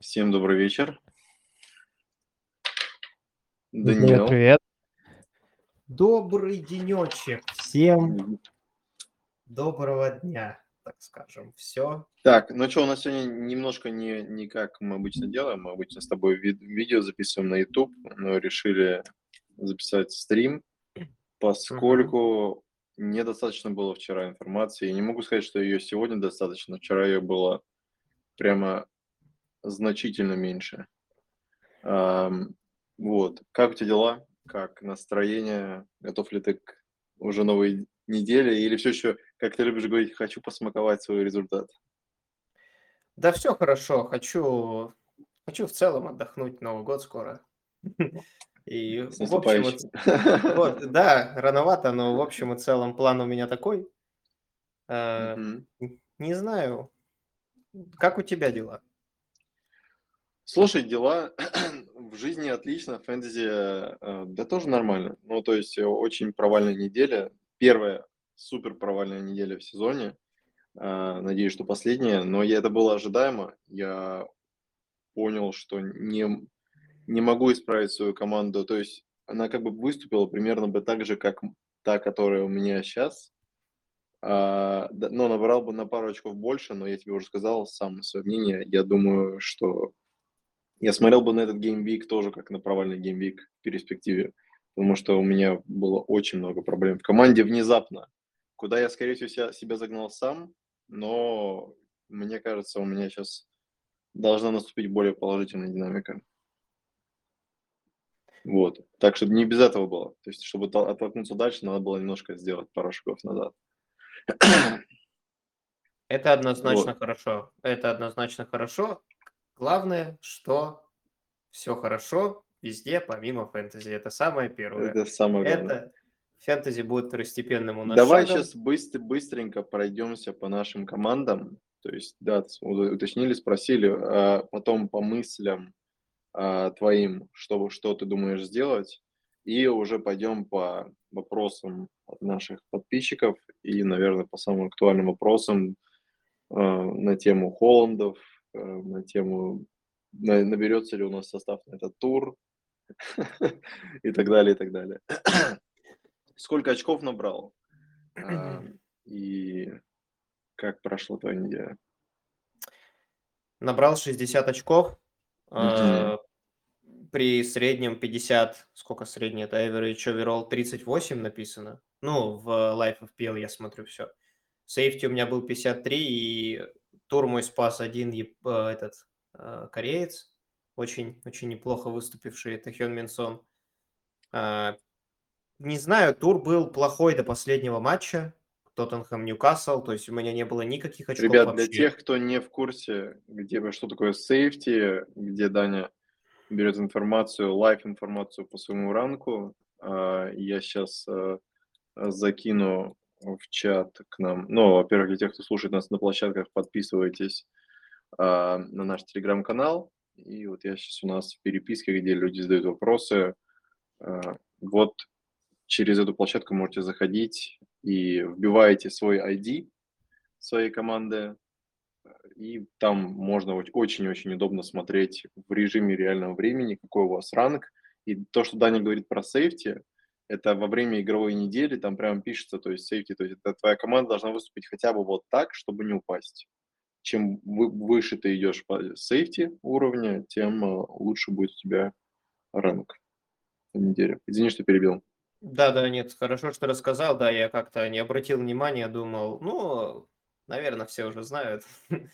Всем добрый вечер. Привет, Даниэл. привет. Добрый денечек. Всем доброго дня, так скажем. Все. Так, ну что, у нас сегодня немножко не, не как мы обычно делаем. Мы обычно с тобой ви- видео записываем на YouTube, но решили записать стрим, поскольку недостаточно было вчера информации. Я не могу сказать, что ее сегодня достаточно. Вчера ее было прямо значительно меньше. Вот. Как у тебя дела? Как настроение? Готов ли ты к уже новой неделе? Или все еще, как ты любишь говорить, хочу посмаковать свой результат? Да, все хорошо. Хочу, хочу в целом отдохнуть. Новый год скоро. И С в общем, вот, да, рановато, но в общем и целом план у меня такой. Э. Не знаю, как у тебя дела? Слушай, дела в жизни отлично, фэнтези, э, да тоже нормально. Ну, то есть э, очень провальная неделя. Первая супер провальная неделя в сезоне. Э, Надеюсь, что последняя, но я, это было ожидаемо. Я понял, что не, не могу исправить свою команду. То есть она как бы выступила примерно бы так же, как та, которая у меня сейчас. но набрал бы на пару очков больше, но я тебе уже сказал сам свое мнение. Я думаю, что я смотрел бы на этот gameweek тоже как на провальный gameweek в перспективе, потому что у меня было очень много проблем в команде внезапно, куда я, скорее всего, себя, себя загнал сам, но мне кажется, у меня сейчас должна наступить более положительная динамика. Вот. Так что не без этого было. То есть, чтобы оттолкнуться дальше, надо было немножко сделать пару шагов назад. Это однозначно Вот. хорошо. Это однозначно хорошо. Главное, что все хорошо везде, помимо фэнтези. Это самое первое. Это самое главное. Это фэнтези будет второстепенным у нас Давай шагом. сейчас быстро, быстренько пройдемся по нашим командам. То есть, да, уточнили, спросили, а потом по мыслям а, твоим, что, что ты думаешь сделать, и уже пойдем по вопросам от наших подписчиков и, наверное, по самым актуальным вопросам а, на тему Холландов, на тему, на- наберется ли у нас состав на этот тур и так далее, и так далее. Сколько очков набрал? А, И как прошла твоя неделя? Набрал 60 очков. Э, При среднем 50, сколько средний, это average overall 38 написано. Ну, в Life FPL я смотрю все. Сейфти у меня был 53, и тур мой спас один еп- э, этот э, кореец, очень, очень неплохо выступивший, это Хён Минсон. А, Не знаю, тур был плохой до последнего матча, Тоттенхэм Ньюкасл, то есть у меня не было никаких очков Ребят, вообще. для тех, кто не в курсе, где что такое safety, где Даня берет информацию, live-информацию по своему ранку, а, я сейчас закину в чат к нам. Ну, во-первых, для тех, кто слушает нас на площадках, подписывайтесь а, на наш телеграм-канал. И вот я сейчас у нас в переписке, где люди задают вопросы. а, Вот через эту площадку можете заходить и вбиваете свой ID своей команды, и там можно оч- очень-очень удобно смотреть в режиме реального времени, какой у вас ранг. И то, что Даня говорит про сейфти, это во время игровой недели, там прямо пишется, то есть сейфти, то есть это твоя команда должна выступить хотя бы вот так, чтобы не упасть. Чем вы- выше ты идешь по сейфти уровня, тем э, лучше будет у тебя ранг на неделю. Извини, что перебил. Да, да, нет, хорошо, что рассказал, да, я как-то не обратил внимания, думал, ну, наверное, все уже знают.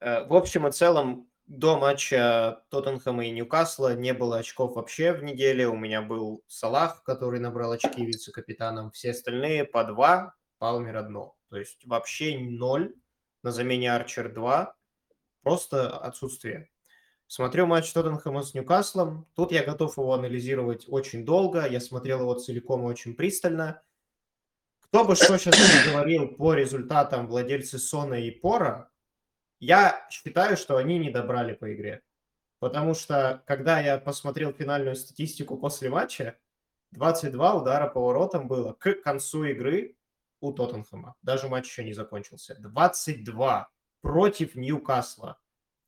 Э, В общем и целом, до матча Тоттенхэма и Ньюкасла не было очков вообще в неделе. У меня был Салах, который набрал очки вице-капитаном. Все остальные по два, Палмер одно. То есть вообще ноль. На замене Арчер 2. Просто отсутствие. Смотрю матч Тоттенхэма с Ньюкаслом. Тут я готов его анализировать очень долго. Я смотрел его целиком и очень пристально. Кто бы что сейчас говорил по результатам владельцы Сона и Пора, я считаю, что они не добрали по игре. Потому что, когда я посмотрел финальную статистику после матча, 22 удара по воротам было к концу игры у Тоттенхэма. Даже матч еще не закончился. 22 против Ньюкасла.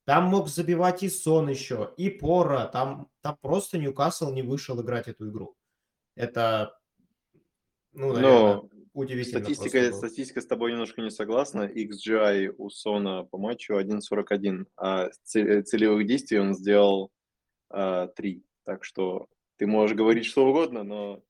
Там мог забивать и Сон еще, и Пора. Там, там просто Ньюкасл не вышел играть эту игру. Это, ну, наверное, Но удивительно статистика, статистика с тобой немножко не согласна. XGI у Сона по матчу 1.41, а целевых действий он сделал а, 3. Так что ты можешь говорить что угодно, но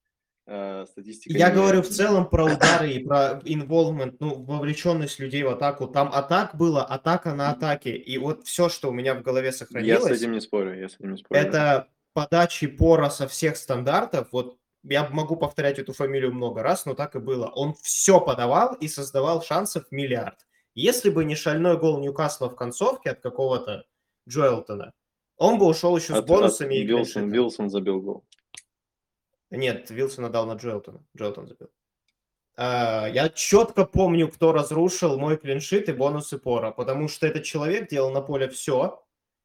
а, статистика Я не- говорю в целом про удары и про involvement, ну, вовлеченность людей в атаку. Там атак было, атака на атаке. И вот все, что у меня в голове Я с сохранилось, этим не спорю, я с этим не спорю. это подачи Пора со всех стандартов. Вот я могу повторять эту фамилию много раз, но так и было. Он все подавал и создавал шансов миллиард. Если бы не шальной гол Ньюкасла в концовке от какого-то Джоэлтона, он бы ушел еще с От- от бонусами и Вилсон. Вилсон забил гол. Нет, Вилсона дал на Джоэлтона. Джоэлтон забил. А, Я четко помню, кто разрушил мой клиншит и бонусы пора, потому что этот человек делал на поле все.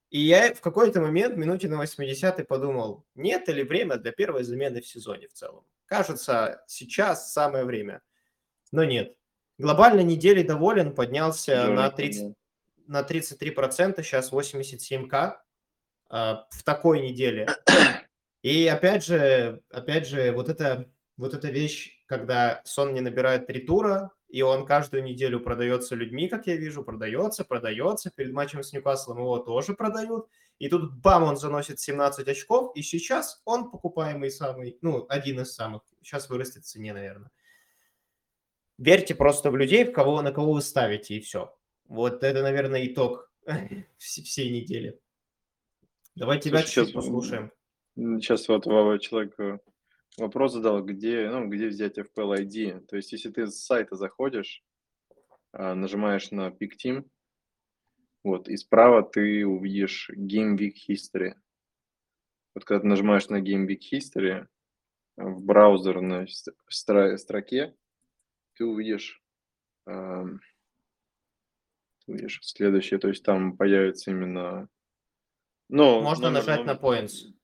И я в какой-то момент, минуте на 80 подумал, нет ли время для первой замены в сезоне в целом. Кажется, сейчас самое время. Но нет. Глобально недели доволен, поднялся на, Джонатан, 30, да. на 33%, сейчас 87к а, в такой неделе. И опять же, опять же, вот это, вот эта вещь, когда сон не набирает три тура, и он каждую неделю продается людьми, как я вижу, продается, продается. Перед матчем с Ньюкаслом его тоже продают. И тут бам, он заносит 17 очков, и сейчас он покупаемый самый, ну, один из самых. Сейчас вырастет в цене, наверное. Верьте просто в людей, в кого, на кого вы ставите, и все. Вот это, наверное, итог вс- всей недели. Давай тебя щас, послушаем. Сейчас вот человек э, вопрос задал, где, ну, где взять FPL ID. То есть, если ты с сайта заходишь, а, нажимаешь на Pick Team, вот, и справа ты увидишь Game Week History. Вот когда ты нажимаешь на Game Week History, э, в браузерной строке ты увидишь, ты увидишь следующее, то есть там появится именно... Ну, Можно номер- нажать на номер- Points.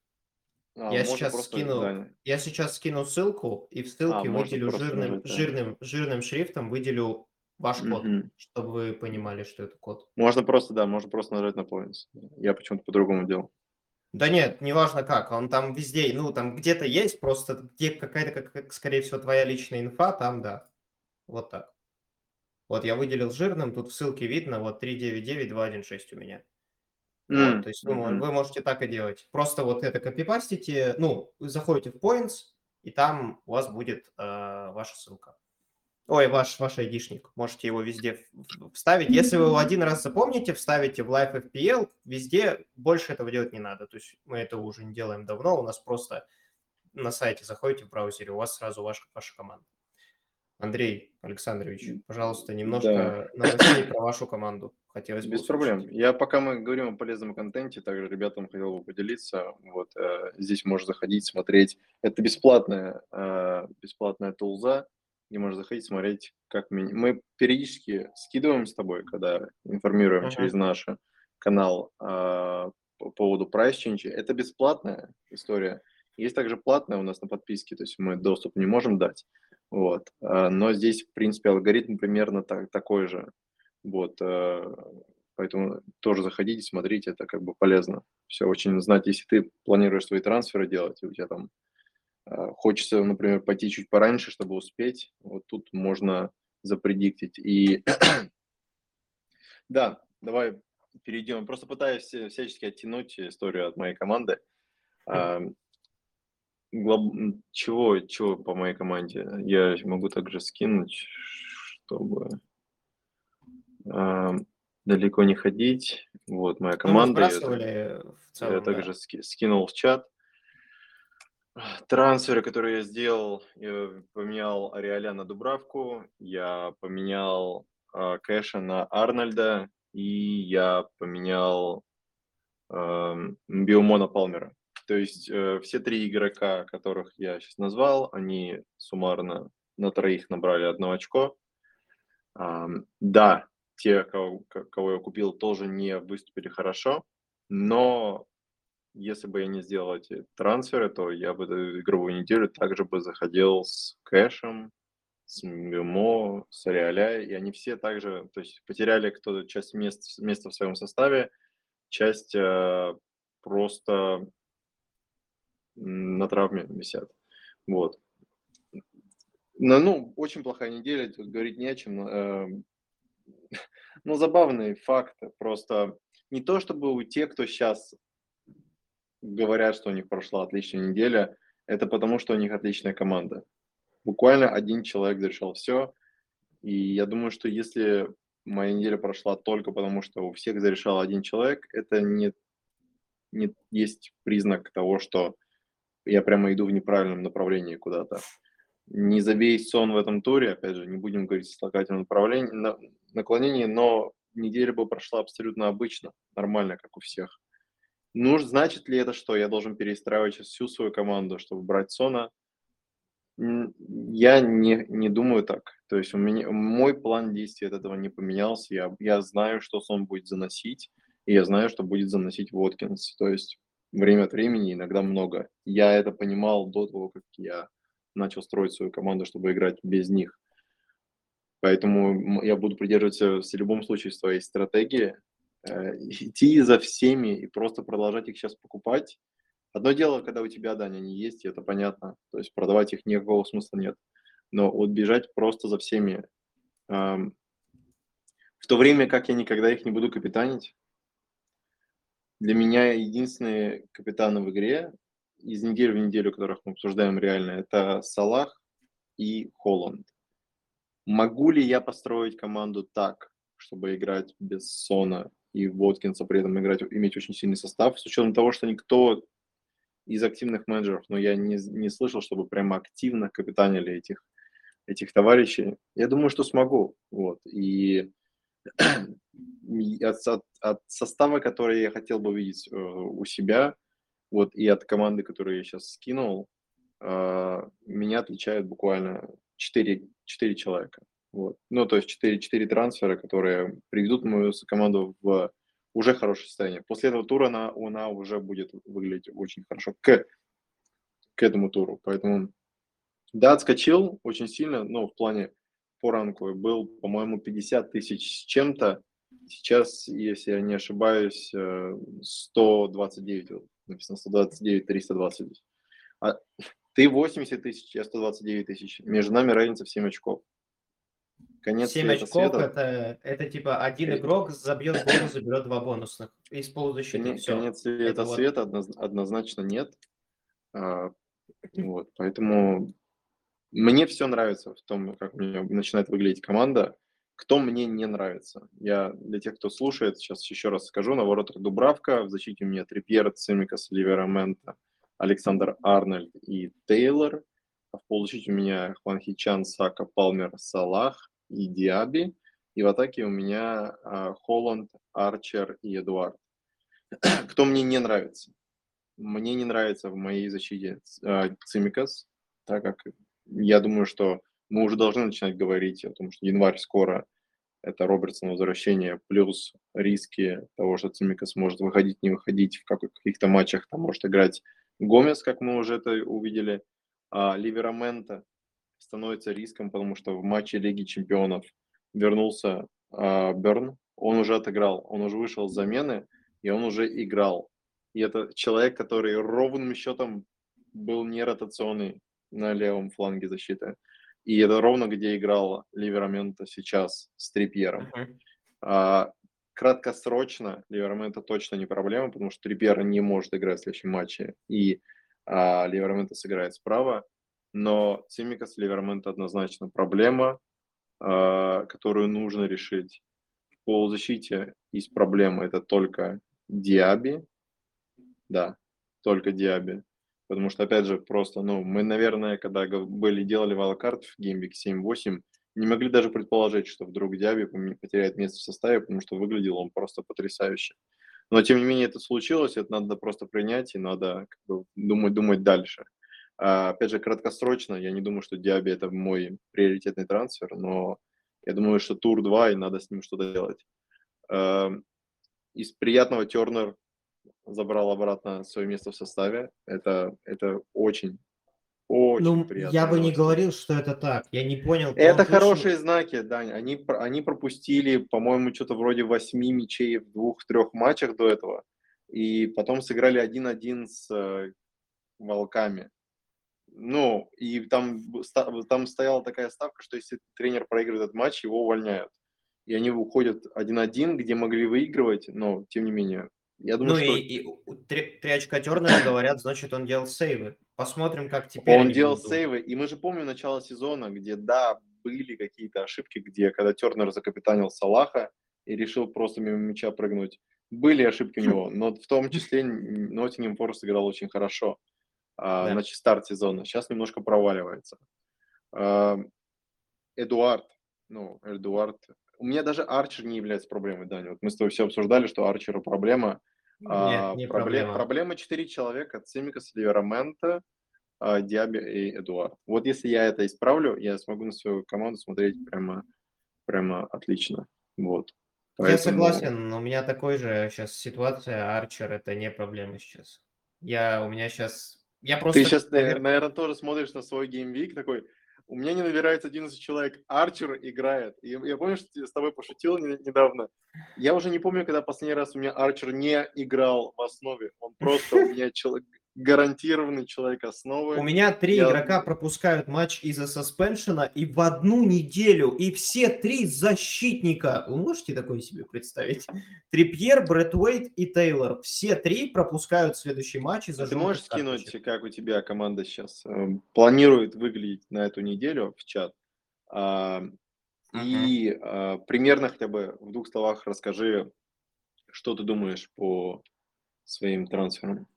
А, Я сейчас скину- Я сейчас скину ссылку, и в ссылке А, выделю жирным, нажать, да. жирным, жирным шрифтом выделю ваш код, Мгм. чтобы вы понимали, что это код. Можно просто, да, можно просто нажать на points. Я почему-то по-другому делал. Да нет, неважно как, он там везде, ну там где-то есть, просто где какая-то, как, как, скорее всего, твоя личная инфа, там да. Вот так. Вот я выделил жирным, тут в ссылке видно, вот 399-216 у меня. Вот, М, то есть ну, мгм. вы можете так и делать. Просто вот это копипастите, ну, заходите в Points, и там у вас будет э, ваша ссылка. Ой, ваш, ваш айдишник. Можете его везде вставить. Если вы его один раз запомните, вставите в Live FPL, везде больше этого делать не надо. То есть мы этого уже не делаем давно. У нас просто на сайте заходите в браузере, у вас сразу ваш, ваша команда. Андрей Александрович, пожалуйста, немножко новостей про вашу команду. Хотелось бы Без проблем. Я пока мы говорим о полезном контенте, также ребятам хотел бы поделиться. Вот э, здесь можно заходить, смотреть. Это бесплатная, э, бесплатная тулза, где можно заходить, смотреть, как ми- мы периодически скидываем с тобой, когда информируем Ага. через наш канал э, по поводу change. Это бесплатная история. Есть также платная у нас на подписке, то есть мы доступ не можем дать. Вот. Э, Но здесь, в принципе, алгоритм примерно так, такой же. Вот, э, поэтому тоже заходите, смотрите, это как бы полезно. Все очень знать, если ты планируешь свои трансферы делать, и у тебя там э, хочется, например, пойти чуть пораньше, чтобы успеть, вот тут можно запредиктить. И да, давай перейдем. Просто пытаюсь всячески оттянуть историю от моей команды. А, глоб- Чего, чего по моей команде? Я могу также скинуть, чтобы а, далеко не ходить. Вот моя Ну, команда. я сбрасывали в целом, я да. также ски- скинул в чат. Трансферы, которые я сделал, я поменял Ариаля на Дубравку, я поменял а, Кэша на Арнольда, и я поменял эм, Биомо на Палмера. То есть э, все три игрока, которых я сейчас назвал, они суммарно на троих набрали одно очко. Ам, да, те, кого, ко- кого я купил, тоже не выступили хорошо, но если бы я не сделал эти трансферы, то я бы эту игровую неделю также бы заходил с кэшем, с Мимо, с Ариаля, и они все также, то есть потеряли кто-то часть мест, места в своем составе, часть э, просто на травме висят. Вот. Но, ну, очень плохая неделя, тут говорить не о чем. Э, ну, забавный факт. Просто не то, чтобы у тех, кто сейчас говорят, что у них прошла отличная неделя, это потому, что у них отличная команда. Буквально один человек зарешал все. И я думаю, что если моя неделя прошла только потому, что у всех зарешал один человек, это не, не есть признак того, что я прямо иду в неправильном направлении куда-то. Не забей сон в этом туре, опять же, не будем говорить о слагательном направлении, на, наклонении, но неделя бы прошла абсолютно обычно, нормально, как у всех. Ну, значит ли это, что я должен перестраивать сейчас всю свою команду, чтобы брать Сона? Я не, не думаю так. То есть у меня, мой план действий от этого не поменялся. Я, я знаю, что Сон будет заносить, и я знаю, что будет заносить Воткинс. То есть время от времени, иногда много. Я это понимал до того, как я начал строить свою команду, чтобы играть без них. Поэтому я буду придерживаться в любом случае своей стратегии, э, идти за всеми и просто продолжать их сейчас покупать. Одно дело, когда у тебя, Даня, они есть, и это понятно, то есть продавать их никакого смысла нет. Но вот бежать просто за всеми, в то время как я никогда их не буду капитанить, для меня единственные капитаны в игре из недели в неделю, которых мы обсуждаем реально, это Салах и Холланд. Могу ли я построить команду так, чтобы играть без Сона и Воткинса, при этом играть, иметь очень сильный состав, с учетом того, что никто из активных менеджеров, но я не, не слышал, чтобы прямо активно капитанили этих, этих товарищей. Я думаю, что смогу. Вот. И от, от, от состава, который я хотел бы видеть э, у себя, вот, и от команды, которую я сейчас скинул, э, меня отличают буквально 4, 4 человека. Вот. Ну, то есть 4, 4 трансфера, которые приведут мою команду в уже хорошее состояние. После этого тура она, она уже будет выглядеть очень хорошо к, к этому туру. Поэтому, да, отскочил очень сильно, но в плане по ранку был, по-моему, 50 тысяч с чем-то. Сейчас, если я не ошибаюсь, 129, э, написано 129, 320. А ты 80 тысяч, я 129 тысяч. Между нами разница в 7 очков. Конец 7 очков света. это, это типа один игрок забьет бонус, заберет два бонусных из полузащиты. Конец, конец света это света вот... однозначно нет. А, вот, поэтому мне все нравится в том, как меня начинает выглядеть команда. Кто мне не нравится? Я для тех, кто слушает, сейчас еще раз скажу. На воротах Дубравка, в защите у меня Трипьер, Цимикас, Ливерамента, Александр Арнольд и Тейлор. А в полузащите у меня Хван Хичан, Сака, Палмер, Салах и Диаби. И в атаке у меня а, Холланд, Арчер и Эдуард. Кто мне не нравится? Мне не нравится в моей защите а, Цимикас, так как я думаю, что мы уже должны начинать говорить о том, что январь скоро, это Робертсон возвращение, плюс риски того, что Цимикас может выходить, не выходить в каких-то матчах, там может играть Гомес, как мы уже это увидели, а Ливерамента становится риском, потому что в матче Лиги Чемпионов вернулся а, Берн, он уже отыграл, он уже вышел с замены, и он уже играл. И это человек, который ровным счетом был не ротационный на левом фланге защиты. И это ровно где играл Ливерамента сейчас с Трипьером. Uh-huh. А, краткосрочно Ливерамента точно не проблема, потому что Трипьер не может играть в следующем матче, и а, Ливерамента сыграет справа. Но Цимикас Ливермента однозначно проблема, а, которую нужно решить. В полузащите есть проблема, это только Диаби. Да, только Диаби. Потому что, опять же, просто, ну, мы, наверное, когда были, делали валокарт в Геймбик 7-8, не могли даже предположить, что вдруг Диаби потеряет место в составе, потому что выглядел он просто потрясающе. Но, тем не менее, это случилось, это надо просто принять, и надо как бы, думать, думать дальше. А, опять же, краткосрочно, я не думаю, что Диаби – это мой приоритетный трансфер, но я думаю, что тур 2, и надо с ним что-то делать. А, из приятного Тернер забрал обратно свое место в составе. Это, это очень, Очень Ну, приятные я бы не говорил, что это так. Я не понял. Это точно- хорошие знаки, Дань. Они, они пропустили, по-моему, что-то вроде восьми мячей в двух-трех матчах до этого. И потом сыграли 1-1 с э, Волками. Ну, и там, там стояла такая ставка, что если тренер проигрывает этот матч, его увольняют. И они выходят 1-1, где могли выигрывать, но тем не менее. Я думаю, Ну что и, и три, три очка Тернера говорят, значит, он делал сейвы. Посмотрим, как теперь Он делал будут. сейвы, и мы же помним начало сезона, где, да, были какие-то ошибки, где, когда Тернер закапитанил Салаха и решил просто мимо мяча прыгнуть, были ошибки у него, но в том числе Ноттингем Форест играл очень хорошо. А, Да. Значит, старт сезона. Сейчас немножко проваливается. А, Эдуард, ну, Эдуард. У меня даже Арчер не является проблемой, Даня. Вот мы с тобой все обсуждали, что Арчеру проблема. А, Нет, не пробле- проблема. Проблема четыре человека. Цимикас, Ливерамента, а, Диаби и Эдуард. Вот если я это исправлю, я смогу на свою команду смотреть прямо, прямо отлично. Вот. Я Поэтому- согласен, у меня такой же сейчас ситуация. Арчер это не проблема сейчас. Я у меня сейчас. Я просто. Ты сейчас, навер- наверное, тоже смотришь на свой геймвик такой, у меня не набирается 11 человек, Арчер играет. И я помню, что с тобой пошутил не- недавно. Я уже не помню, когда последний раз у меня Арчер не играл в основе. Он просто у меня человек, гарантированный человек основы. У меня три Я- игрока пропускают матч из-за саспеншена и в одну неделю, и все три защитника. Вы можете такое себе представить? Трипьер, Брэд Уэйт и Тейлор. Все три пропускают следующий матч из-за А Ты можешь скинуть, карточек. как у тебя команда сейчас планирует выглядеть на эту неделю в чат? А, И а, примерно хотя бы в двух словах расскажи, что ты думаешь по своим трансферам.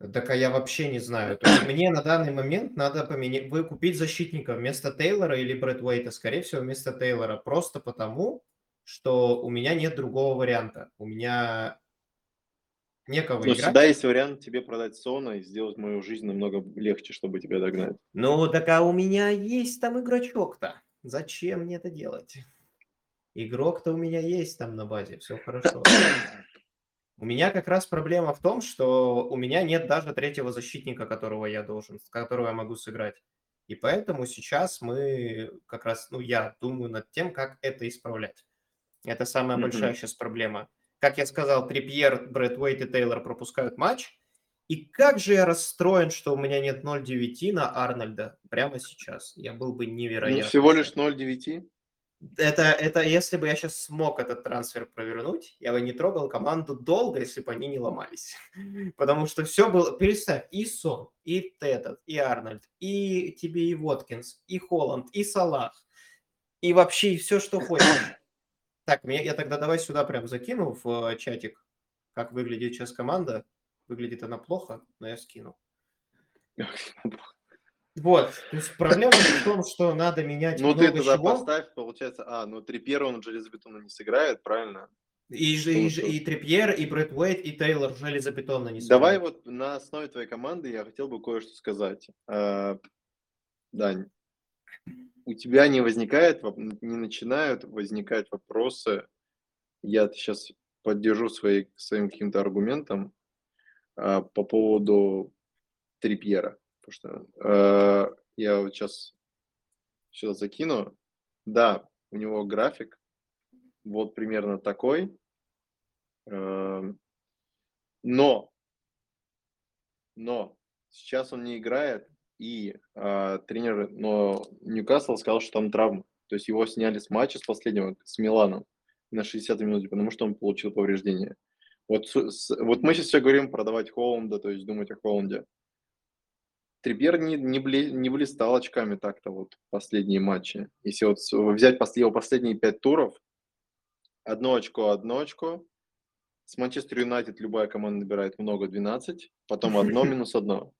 Так а я вообще не знаю. То есть мне на данный момент надо поменять, вы купить защитника вместо Тейлора или Брэд Уэйта, скорее всего, вместо Тейлора, просто потому, что у меня нет другого варианта. У меня некого Но играть. всегда есть вариант тебе продать Сона и сделать мою жизнь намного легче, чтобы тебя догнать. Ну, так а у меня есть там игрочок-то. Зачем мне это делать? Игрок-то у меня есть там на базе, все хорошо. У меня как раз проблема в том, что у меня нет даже третьего защитника, которого я должен, которого я могу сыграть. И поэтому сейчас мы как раз, ну, я думаю над тем, как это исправлять. Это самая Мгм. большая сейчас проблема. Как я сказал, Трипьер, Брэд Уэйт и Тейлор пропускают матч. И как же я расстроен, что у меня нет 0.9 на Арнольда прямо сейчас. Я был бы Ну, невероятно. всего лишь счастлив. 0.9. Это, это если бы я сейчас смог этот трансфер провернуть, я бы не трогал команду долго, если бы они не ломались. Потому что все было... Переставь, и Сон, и этот, и Арнольд, и тебе и Воткинс, и Холланд, и Салах, и вообще все, что хочешь. Так, мне, я тогда давай сюда прям закину в э, чатик, как выглядит сейчас команда. Выглядит она плохо, но я скину. Вот, то есть проблема в том, что надо менять Ну, ты много тогда чего. поставь, получается, а, ну, Трипьер он железобетонно не сыграет, правильно? И, же- и, же- и Трипьер, и Брэд Уэйт, и Тейлор железобетонно не Давай сыграют. вот на основе твоей команды я хотел бы кое-что сказать. А, Дань, у тебя не возникает, воп- не начинают возникать вопросы, я сейчас поддержу свои, своим каким-то аргументом а, по поводу Трипьера. Потому что а, я вот сейчас сюда закину. Да, у него график вот примерно такой. Эм, Но, но сейчас он не играет, и а, тренер, но Ньюкасл сказал, что там травма. То есть его сняли с матча с последнего, с Миланом на 60 минуте, потому что он получил повреждение. Вот, с- вот мы сейчас все говорим продавать Холланда, то есть думать о Холланде. Трипьер не, не, бле- не блистал очками так-то вот последние матчи. Если вот взять его последние пять туров, одно очко, одно очко, с Манчестер Юнайтед любая команда набирает много, 12, потом одно минус одно.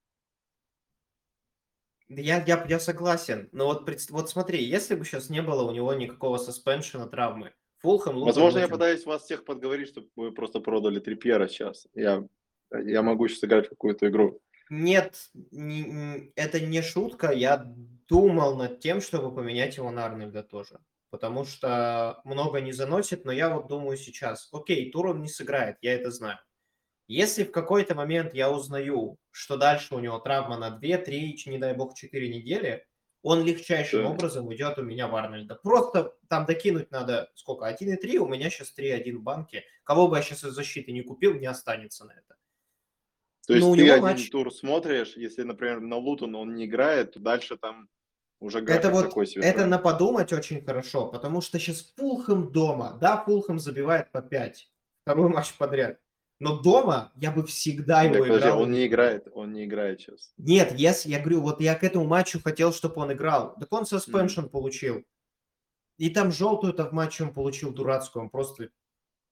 Я, я, я согласен. Но вот, вот смотри, если бы сейчас не было у него никакого суспеншена травмы, Фулхэм, Лутон, Возможно, я пытаюсь вас всех подговорить, чтобы вы просто продали Трипьера сейчас. Я, я могу сейчас играть в какую-то игру. Нет, не- это не шутка. Я думал над тем, чтобы поменять его на Арнольда тоже. Потому что много не заносит, но я вот думаю сейчас, окей, тур он не сыграет, я это знаю. Если в какой-то момент я узнаю, что дальше у него травма на 2, 3, не дай бог 4 недели, он легчайшим Да. образом идет у меня в Арнольда. Просто там докинуть надо сколько? 1,3, у меня сейчас 3-1 в банке. Кого бы я сейчас из защиты не купил, не останется на это. То есть Ну, у ты один матч- тур смотришь, если, например, на Лутон он не играет, то дальше там уже Это вот, такой себе. это на подумать очень хорошо, потому что сейчас Фулхэм дома. Да, Фулхэм забивает по 5. Второй матч подряд. Но дома я бы всегда Так, его подожди, играл. он не играет, он не играет сейчас. Нет, если я говорю, вот я к этому матчу хотел, чтобы он играл. Так он suspension получил. И там желтую-то в матче он получил дурацкую. Он просто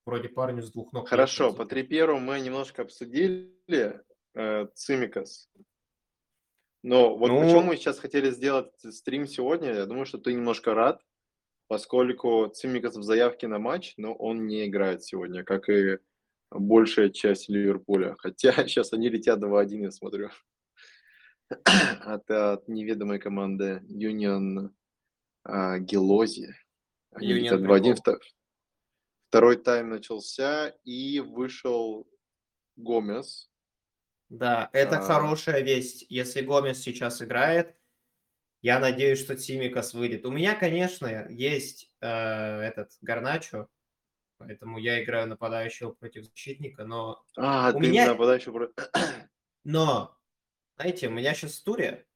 вроде парню с двух ног. Хорошо, по Трипьеру мы немножко обсудили э, Цимикас. Но вот Ну- почему мы сейчас хотели сделать стрим сегодня, я думаю, что ты немножко рад, поскольку Цимикас в заявке на матч, но он не играет сегодня, как и большая часть Ливерпуля. Хотя сейчас они летят 2-1, я смотрю. От, от неведомой команды Union а, Гелози. Они Union летят 2-1. прикол. Вто- Второй тайм начался, и вышел Гомес. Да, это А. хорошая весть. Если Гомес сейчас играет, я надеюсь, что Тимикас выйдет. У меня, конечно, есть э, этот Гарначо, поэтому я играю нападающего против защитника, но А, У ты меня- нападающий про- Но, знаете, у меня сейчас туре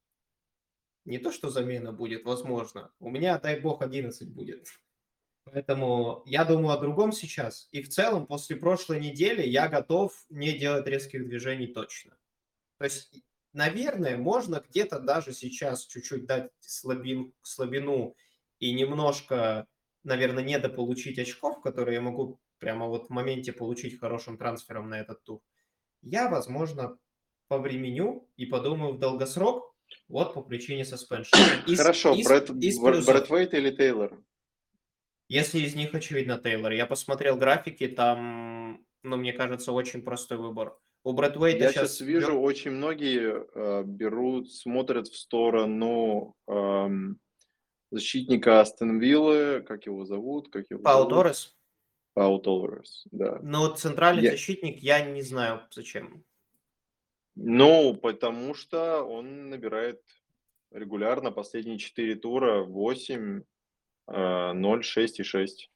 не то, что замена будет, возможно. У меня, дай бог, 11 будет. Поэтому я думаю о другом сейчас. И в целом, после прошлой недели я готов не делать резких движений точно. То есть, наверное, можно где-то даже сейчас чуть-чуть дать слабин, слабину и немножко, наверное, недополучить очков, которые я могу прямо вот в моменте получить хорошим трансфером на этот тур. Я, возможно, повременю и подумаю в долгосрок, вот по причине. Из- Хорошо, из- Брэд, из Бр- плюсов. Брэдвейт или Тейлор? Если из них, очевидно, Тейлор. Я посмотрел графики, там, ну, мне кажется, очень простой выбор. У Брэдвейта Я сейчас сейчас вижу, очень многие э, берут, смотрят в сторону эм, защитника Астон Виллы, как его зовут, как его Пау зовут? Торрес. Пау Торрес, да. Но вот центральный Я- защитник, я не знаю, зачем. Ну, потому что он набирает регулярно последние 4 тура 8, э, 0, 6 и 6.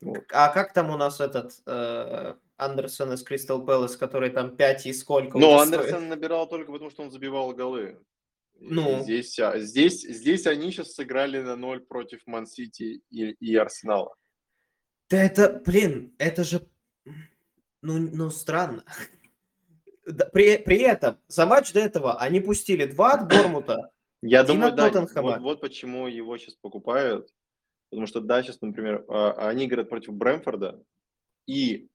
Вот. А как там у нас этот э, Андерсон из Кристал Пэлас, который там 5 и сколько уже Андерсон стоит? набирал только потому, что он забивал голы. Ну. Здесь, здесь, здесь они сейчас сыграли на 0 против Ман-Сити и, и Арсенала. Да это, блин, это же, ну, ну странно. При, при этом за матч до этого они пустили два от Бормута. Я думаю, от да, Тоттенхэма. вот, вот почему его сейчас покупают. Потому что, да, сейчас, например, а, они играют против Брэмфорда, и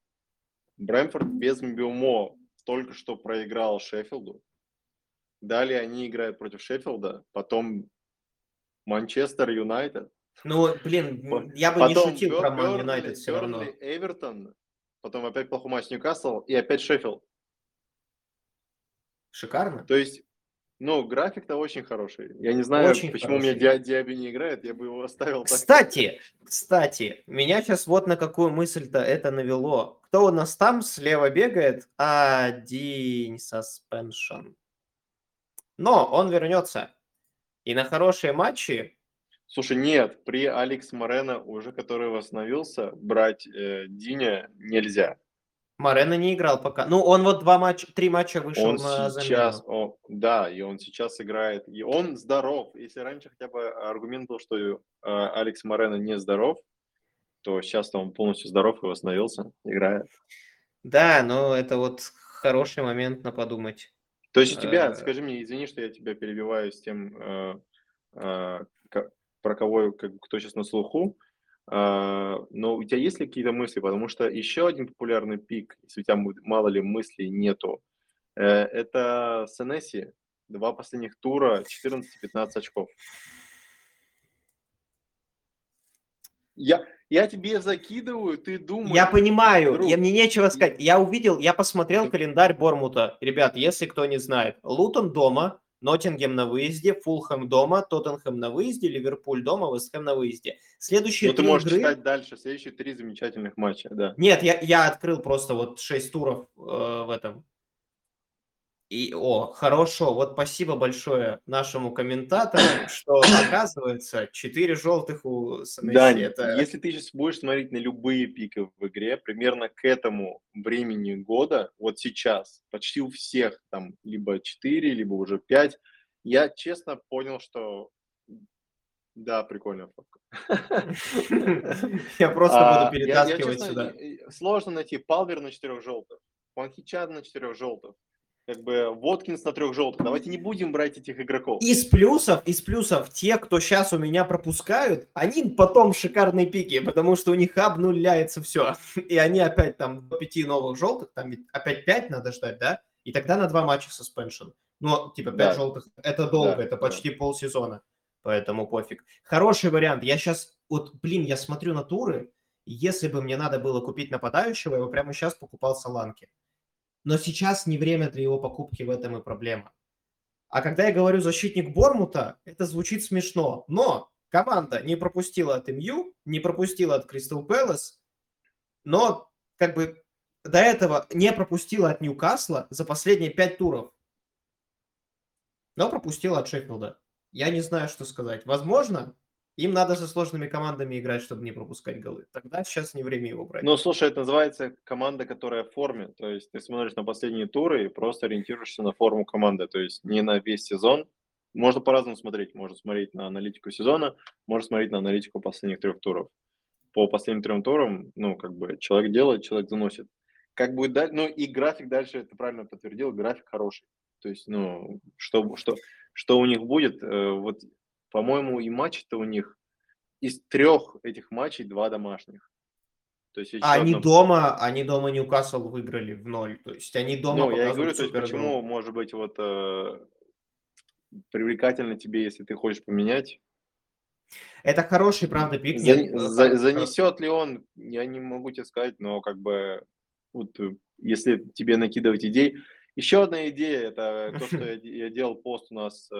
Брэмфорд без Мбиумо только что проиграл Шеффилду. Далее они играют против Шеффилда, потом Манчестер Юнайтед, Ну, блин, я бы не потом шутил про Бёр- Ман Юнайтед все равно. Бёрнли, Эвертон, потом опять плохой матч Ньюкасл и опять Шеффилд. Шикарно. То есть, ну, график-то очень хороший. Я не знаю, Очень почему у меня хороший. Диа- Диаби не играет, я бы его оставил так. Кстати, кстати, меня сейчас вот на какую мысль-то это навело. Кто у нас там слева бегает? Один suspension. Но он вернется. И на хорошие матчи Слушай, нет, при Алекс Морено, уже который восстановился, брать э, Диня нельзя. Морено не играл пока. Ну, он вот два матча, три матча вышел Он на сейчас, замену. о, да, и он сейчас играет, и он здоров. Если раньше хотя бы аргумент был, что э, Алекс Морено не здоров, то сейчас он полностью здоров и восстановился, играет. Да, но это вот хороший момент на подумать. То есть у тебя, Э. скажи мне, извини, что я тебя перебиваю с тем, э, э, про кого, как- кто сейчас на слуху, но у тебя есть ли какие-то мысли? Потому что еще один популярный пик, если у тебя мало ли мыслей нету, э, это Сенеси, два последних тура, 14-15 очков. Я, я тебе закидываю, ты думаешь. Я понимаю, друг, я, мне нечего сказать. Я увидел, я посмотрел календарь Бормута. Ребят, если кто не знает, Лутон дома, Ноттингем на выезде, Фулхэм дома, Тоттенхэм на выезде, Ливерпуль дома, Вестхэм на выезде. Следующие Ну, ты можешь игры... читать дальше. Следующие три замечательных матча, да. Нет, я, я открыл просто вот 6 туров э, в этом. И, о, хорошо, вот спасибо большое нашему комментатору, что оказывается 4 желтых у Санесси. Дань, Это... если ты сейчас будешь смотреть на любые пики в игре, примерно к этому времени года, вот сейчас, почти у всех там либо 4, либо уже 5, я честно понял, что да, прикольная фотка. Я просто А, буду я, перетаскивать сюда. Сложно найти Палмер на четырех желтых, Панхичад на четырех желтых, как бы Воткинс на трех желтых. Давайте не будем брать этих игроков. Из плюсов, из плюсов, те, кто сейчас у меня пропускают, они потом шикарные пики, потому что у них обнуляется все. И они опять там до пяти новых желтых, там ведь опять пять надо ждать, да? И тогда на два матча суспеншн. Ну, типа пять Да. желтых, это долго, Да, это да. почти полсезона. Поэтому пофиг. Хороший вариант. Я сейчас, вот, блин, я смотрю на туры, если бы мне надо было купить нападающего, я бы прямо сейчас покупал Саланки. Но сейчас не время для его покупки, в этом и проблема. А когда я говорю защитник Бормута, это звучит смешно. Но команда не пропустила от МЮ, не пропустила от Кристал Пэлас, но как бы до этого не пропустила от Ньюкасла за последние пять туров. Но пропустила от Шеффилда. Я не знаю, что сказать. Возможно, им надо со сложными командами играть, чтобы не пропускать голы. Тогда сейчас не время его брать. Ну, слушай, это называется команда, которая в форме. То есть ты смотришь на последние туры и просто ориентируешься на форму команды. То есть не на весь сезон. Можно по-разному смотреть. Можно смотреть на аналитику сезона, можно смотреть на аналитику последних трех туров. По последним трем турам, ну, как бы человек делает, человек заносит. Как будет дальше? Ну, и график дальше, это правильно подтвердил, график хороший. То есть, ну, что, что, что у них будет, э, вот, по-моему, и матчи-то у них из трех этих матчей два домашних. То есть А они одно- дома, они дома Ньюкасл выиграли в ноль. То есть они дома Ну, я и говорю, то есть почему, может быть, вот э, привлекательно тебе, если ты хочешь поменять. Это хороший, правда, пик. За- Нет, за- занесет ли он, я не могу тебе сказать, но как бы вот, э, если тебе накидывать идей. Еще одна идея, это то, что я, де- я делал пост у нас э,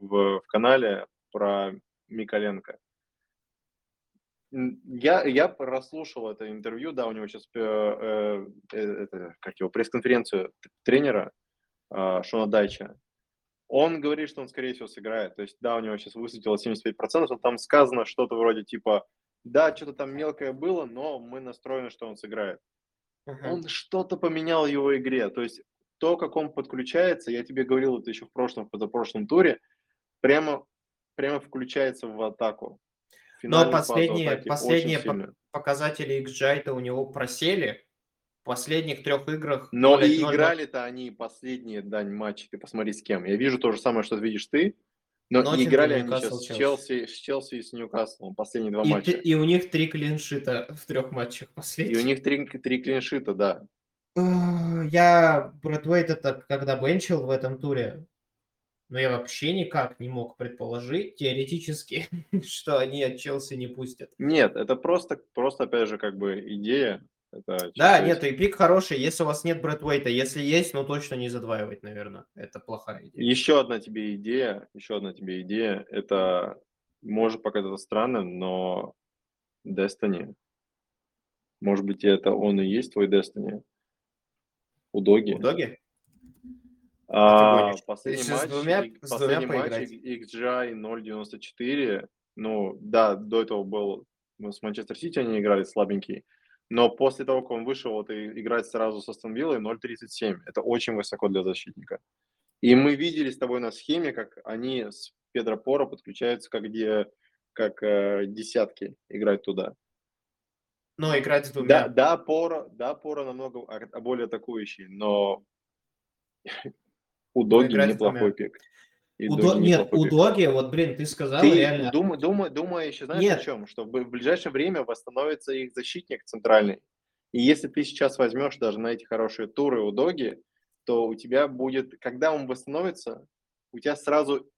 в канале про Миколенко. Я, я прослушал это интервью, да, у него сейчас э, это, как его, пресс-конференцию тренера э, Шона Дайча. Он говорит, что он, скорее всего, сыграет. То есть, да, у него сейчас высветило 75%, но там сказано что-то вроде типа, да, что-то там мелкое было, но мы настроены, что он сыграет. мгм. Он что-то поменял в его игре. То есть, то, как он подключается, я тебе говорил это еще в прошлом, в позапрошлом туре, прямо, прямо включается в атаку. Но финальную фазу последние, последние по- показатели XGI-то у него просели. В последних трех играх. Но 0 и 0 играли-то они последние, Дань, матчи. Ты посмотри с кем. Я вижу то же самое, что видишь ты. Но и Ноттингем, играли они сейчас с Челси. С Челси и с Ньюкаслом. Последние два И, матча. и у них три клиншита в трех матчах И последних. у них три, три клиншита, да. Э, Я Брэдвейт это когда бенчил в этом туре, но я вообще никак не мог предположить теоретически, что они от Челси не пустят. Нет, это просто, просто опять же, как бы идея. Это Да, нет, и пик хороший, если у вас нет Брэдвейта. Если есть, ну точно не задваивать, наверное. Это плохая идея. Еще одна тебе идея, еще одна тебе идея, это может показаться странным, но Destiny, может быть, это он и есть твой Destiny? У Доги? У Доги? А, гонишь? последний ещё с матч, двумя- и- с последний двумя матч? XGI 0.94, ну, да, до этого был ну, с Манчестер Сити они играли слабенький, но после того, как он вышел вот, и играть сразу с Астон Виллой 0.37, это очень высоко для защитника. И мы видели с тобой на схеме, как они с Педро Поро подключаются, как, где, как э, десятки играть туда. Ну, играть с Да, двумя. да, Поро, да, Поро намного а- а более атакующий, но у Доги неплохой пик. И У До- Нет, у. Доги, вот, блин, ты сказал Ты реально... думай, думай, думай еще, знаешь, Нет. о чем? Что в ближайшее время восстановится их защитник центральный. И если ты сейчас возьмешь даже на эти хорошие туры у Доги, то у тебя будет, когда он восстановится, у тебя сразу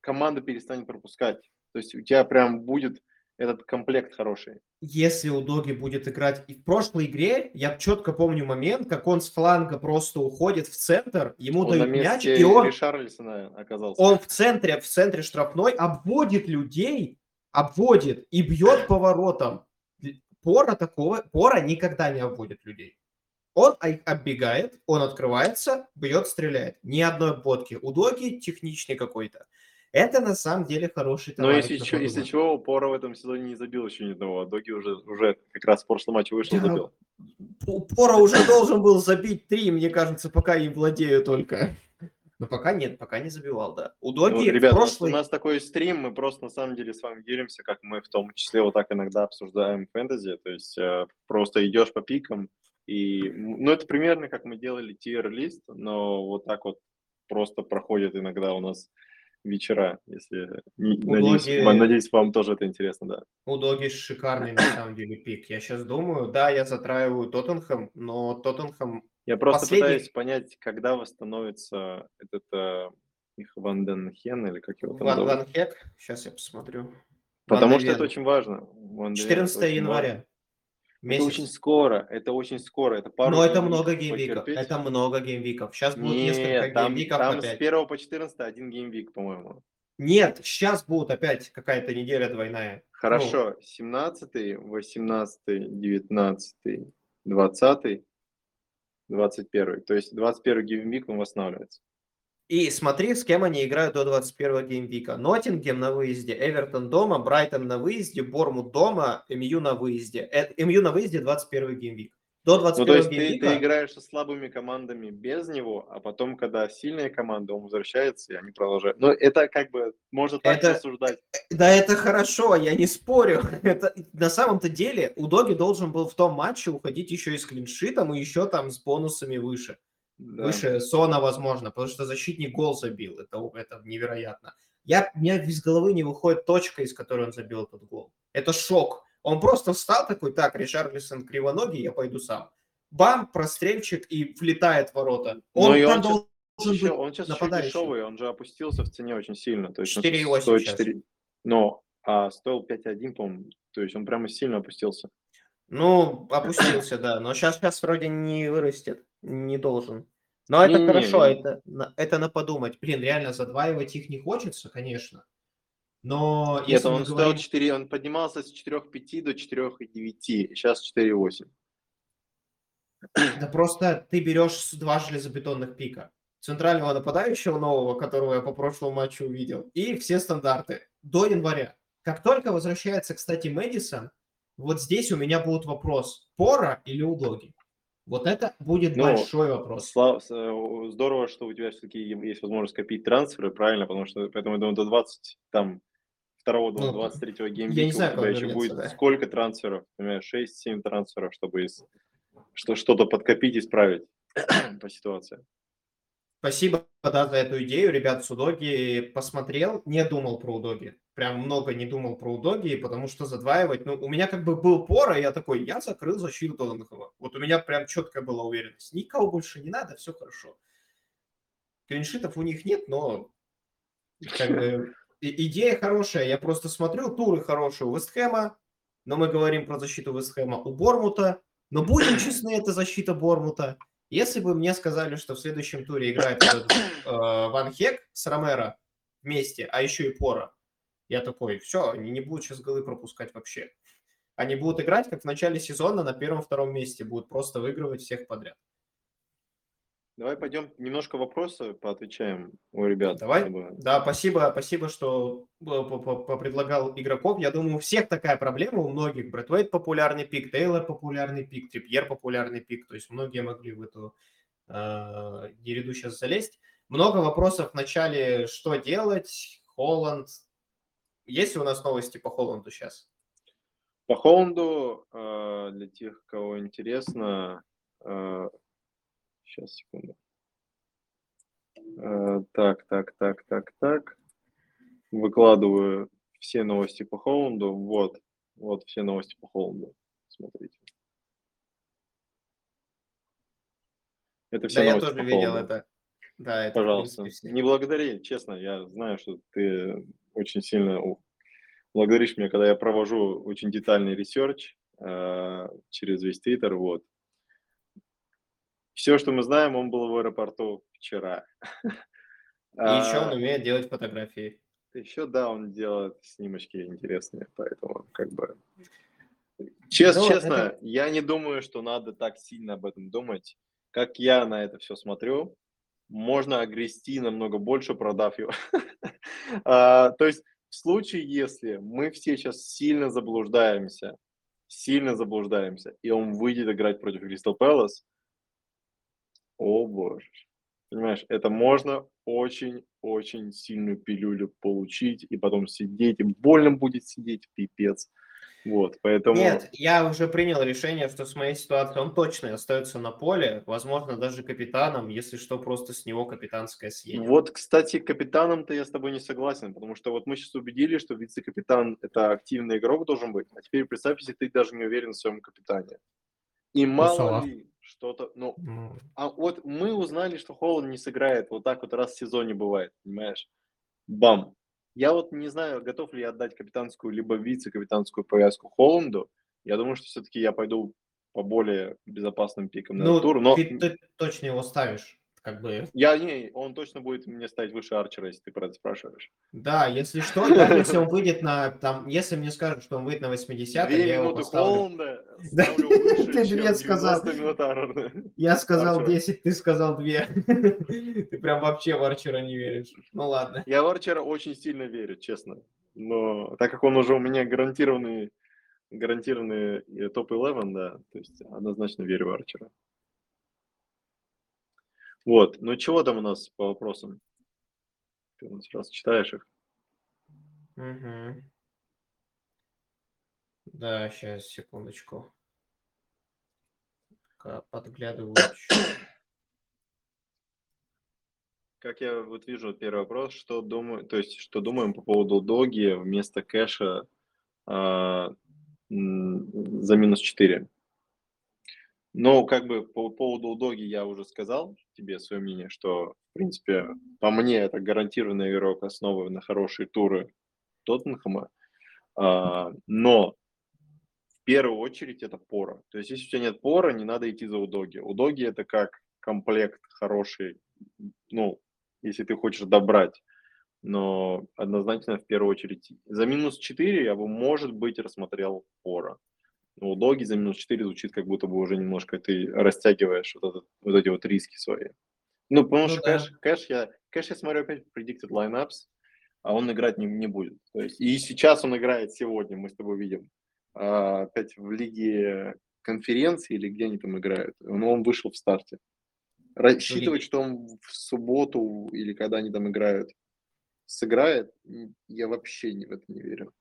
команда перестанет пропускать. То есть у тебя прям будет этот комплект хороший. Если у Доги будет играть... И в прошлой игре я четко помню момент, как он с фланга просто уходит в центр, ему Он дают мяч, и он, Ришарлисона оказался. он в центре, в центре штрафной обводит людей, обводит и бьет поворотом. Пора такого... Пора никогда не обводит людей. Он оббегает, он открывается, бьет, стреляет. Ни одной обводки. У Доги техничный какой-то. Это на самом деле хороший Но товарищ. если, чё- если чего, Пора в этом сезоне не забил еще ни одного. а Доги уже, уже как раз в прошлом матче вышел, Я- забил. Пора уже должен был забить три, мне кажется, пока им владею только. Но пока нет, пока не забивал, да. У Ну, Доги ребят, в у нас- прошлой... у нас такой стрим, мы просто на самом деле с вами делимся, как мы в том числе вот так иногда обсуждаем фэнтези, то есть э, просто идешь по пикам, и, ну, это примерно как мы делали тир-лист, но вот так вот просто проходят иногда у нас вечера, если, У надеюсь, Доги- надеюсь, вам тоже это интересно, да. У Доги шикарный на самом деле пик. Я сейчас думаю, да, я затраиваю Тоттенхэм, но Тоттенхэм... Я просто Последний- пытаюсь понять, когда восстановится этот э, их Ван Ден Хен, или как его там Ван. Ван Хек, сейчас я посмотрю. Потому Ван что это Девен. очень важно. Ван Де Вен, это 14 очень важно. Января. Это Месяц. очень скоро, это очень скоро, это пару Но это много gameweek ов. потерпеть. Это много gameweek ов. Сейчас будет несколько Нет, там, gameweek ов там опять. с 1 по 14 один gameweek, по-моему. Нет, сейчас будет опять какая-то неделя двойная. Хорошо, 17, 18, 19, 20, 21. То есть 21 gameweek он восстанавливается. И смотри, с кем они играют до 21 gameweek а. Ноттингем на выезде, Эвертон дома, Брайтон на выезде, Бормут дома, МЮ на выезде. Э, МЮ на выезде 21 gameweek. До Ну, 21 то есть ты, геймвика... ты играешь со слабыми командами без него, а потом, когда сильная команда, он возвращается, и они продолжают. Ну, это как бы, можно так Это- рассуждать. Да это хорошо, я не спорю. Это, на самом-то деле у Доги должен был в том матче уходить еще и с клиншитом, и еще там с бонусами выше. Да. Выше Сона, возможно, потому что защитник гол забил. Это, это невероятно. Я, у меня из головы не выходит точка, из которой он забил этот гол. Это шок. Он просто встал такой, так, Ришарлисон кривоногий, я пойду сам. Бам, прострельчик и влетает в ворота. Он Ну и он должен Еще- быть он сейчас еще дешевый, он же опустился в цене очень сильно. То есть он 4,8 стоит сейчас. 4, но а стоил 5,1, по-моему. То есть он прямо сильно опустился. Ну, опустился, да. Но сейчас, сейчас вроде не вырастет. Не должен. Но это Не-не-не, хорошо, не- это, на- это на подумать. Блин, реально задваивать их не хочется, конечно. Но Нет, если он стоил говорим... 4, он поднимался с 4,5 до 4,9, сейчас 4,8. Да просто ты берешь два железобетонных пика. Центрального нападающего нового, которого я по прошлому матчу увидел, и все стандарты до января. Как только возвращается, кстати, Мэдисон, вот здесь у меня будет вопрос, Пора или Удоги? Вот это будет Ну, большой вопрос. Сла- с- э, Здорово, что у тебя все-таки есть возможность копить трансферы, правильно, потому что поэтому я думаю, до 20, там, второго до Ну, 23 геймвика я не знаю, у как тебя он еще будет да. сколько трансферов, например, 6-7 трансферов, чтобы из- что, что-то подкопить, исправить по ситуации. Спасибо да, за эту идею, ребят, с Удоги посмотрел, не думал про Удоги. Прям много не думал про Удоги, потому что задваивать... Ну, у меня как бы был пора, я такой, я закрыл защиту Тоттенхэма. Вот у меня прям четкая была уверенность. Никого больше не надо, все хорошо. Клиншитов у них нет, но как бы, идея хорошая. Я просто смотрю, туры хорошие у Вестхэма, но мы говорим про защиту Вестхэма у Бормута. Но будем честны, это защита Бормута. Если бы мне сказали, что в следующем туре играет этот, э, Ван Хек с Ромеро вместе, а еще и Пора, я такой, все, они не будут сейчас голы пропускать вообще. Они будут играть, как в начале сезона, на первом-втором месте, будут просто выигрывать всех подряд. Давай пойдем немножко вопросы поотвечаем у ребят. Давай. чтобы- Да, спасибо, спасибо, что э, предлагал игроков. Я думаю, у всех такая проблема, у многих. Брэд Уэйт популярный пик, Тейлор популярный пик, Трипьер популярный пик. То есть многие могли в эту э, ереду сейчас залезть. Много вопросов в начале, что делать, Холланд. Есть ли у нас новости по Холланду сейчас? По Холланду, э, для тех, кого интересно, сейчас, секунду. Э, Так, так, так, так, так. Выкладываю все новости по Холланду. Вот, вот все новости по Холланду. Смотрите. Это все да, я новости тоже по видел Холланду. это. Да, это, Пожалуйста. Не благодари, честно, я знаю, что ты очень сильно благодаришь меня, когда я провожу очень детальный research э, через весь Твиттер, вот. Все, что мы знаем, он был в аэропорту вчера. И еще он А, умеет делать фотографии. Еще, да, он делает снимочки интересные, поэтому как бы... Чес- Ну, честно, это- я не думаю, что надо так сильно об этом думать. Как я на это все смотрю, можно огрести намного больше, продав его. А, То есть в случае, если мы все сейчас сильно заблуждаемся, сильно заблуждаемся, и он выйдет играть против Кристал Пэлас, о боже. Понимаешь, это можно очень-очень сильную пилюлю получить, и потом сидеть, и больно будет сидеть, пипец. Вот, поэтому... Нет, я уже принял решение, что с моей ситуацией он точно остается на поле, возможно, даже капитаном, если что, просто с него капитанское съедет. Вот, кстати, капитаном-то я с тобой не согласен, потому что вот мы сейчас убедили, что вице-капитан – это активный игрок должен быть, а теперь представь, если ты даже не уверен в своем капитане. И мало Салах. ли что-то, ну, Ну, а вот мы узнали, что Холланд не сыграет, вот так вот раз в сезоне бывает, понимаешь? Бам. Я вот не знаю, готов ли я отдать капитанскую либо вице-капитанскую повязку Холланду. Я думаю, что все-таки я пойду по более безопасным пикам на Ну, тур, но ты, ты точно его ставишь, как бы. я не, он точно будет мне ставить выше Арчера, если ты про это спрашиваешь. Да, если что, даже если он выйдет на, там, если мне скажут, что он выйдет на 80 Две я его поставлю. Холланда Да, ставлю выше, ты две сказал. 90 минут Аарона. Я сказал Арчера. 10, ты сказал 2. Ты прям вообще в Арчера не веришь. Ну ладно. Я в Арчера очень сильно верю, честно. Но так как он уже у меня гарантированный, гарантированный э, топ-11, да, то есть однозначно верю в Арчера. Вот, ну чего там у нас по вопросам? Ты раз читаешь их. Мгм. Да, сейчас, секундочку. Подглядываю. Как я вот вижу первый вопрос, что думаю, то есть что думаем по поводу доги вместо кэша м, за минус 4. Ну, как бы по поводу доги я уже сказал тебе свое мнение, что, в принципе, по мне это гарантированный игрок основы на хорошие туры Тоттенхэма. А, но в первую очередь это пора. То есть, если у тебя нет пора, не надо идти за удоги. Удоги это как комплект хороший, ну, если ты хочешь добрать. Но однозначно в первую очередь за минус 4 я бы, может быть, рассмотрел пора. Но у доги за минус 4 звучит, как будто бы уже немножко ты растягиваешь вот, этот, вот эти вот риски свои. Ну, потому Ну что да. кэш, кэш, я, кэш я смотрю опять predicted lineups, а он играть не, не будет. То есть, и сейчас он играет сегодня, мы с тобой видим, а, опять в лиге конференции или где они там играют. Но он вышел в старте. Рассчитывать, что он в субботу или когда они там играют, сыграет, я вообще не в это не верю.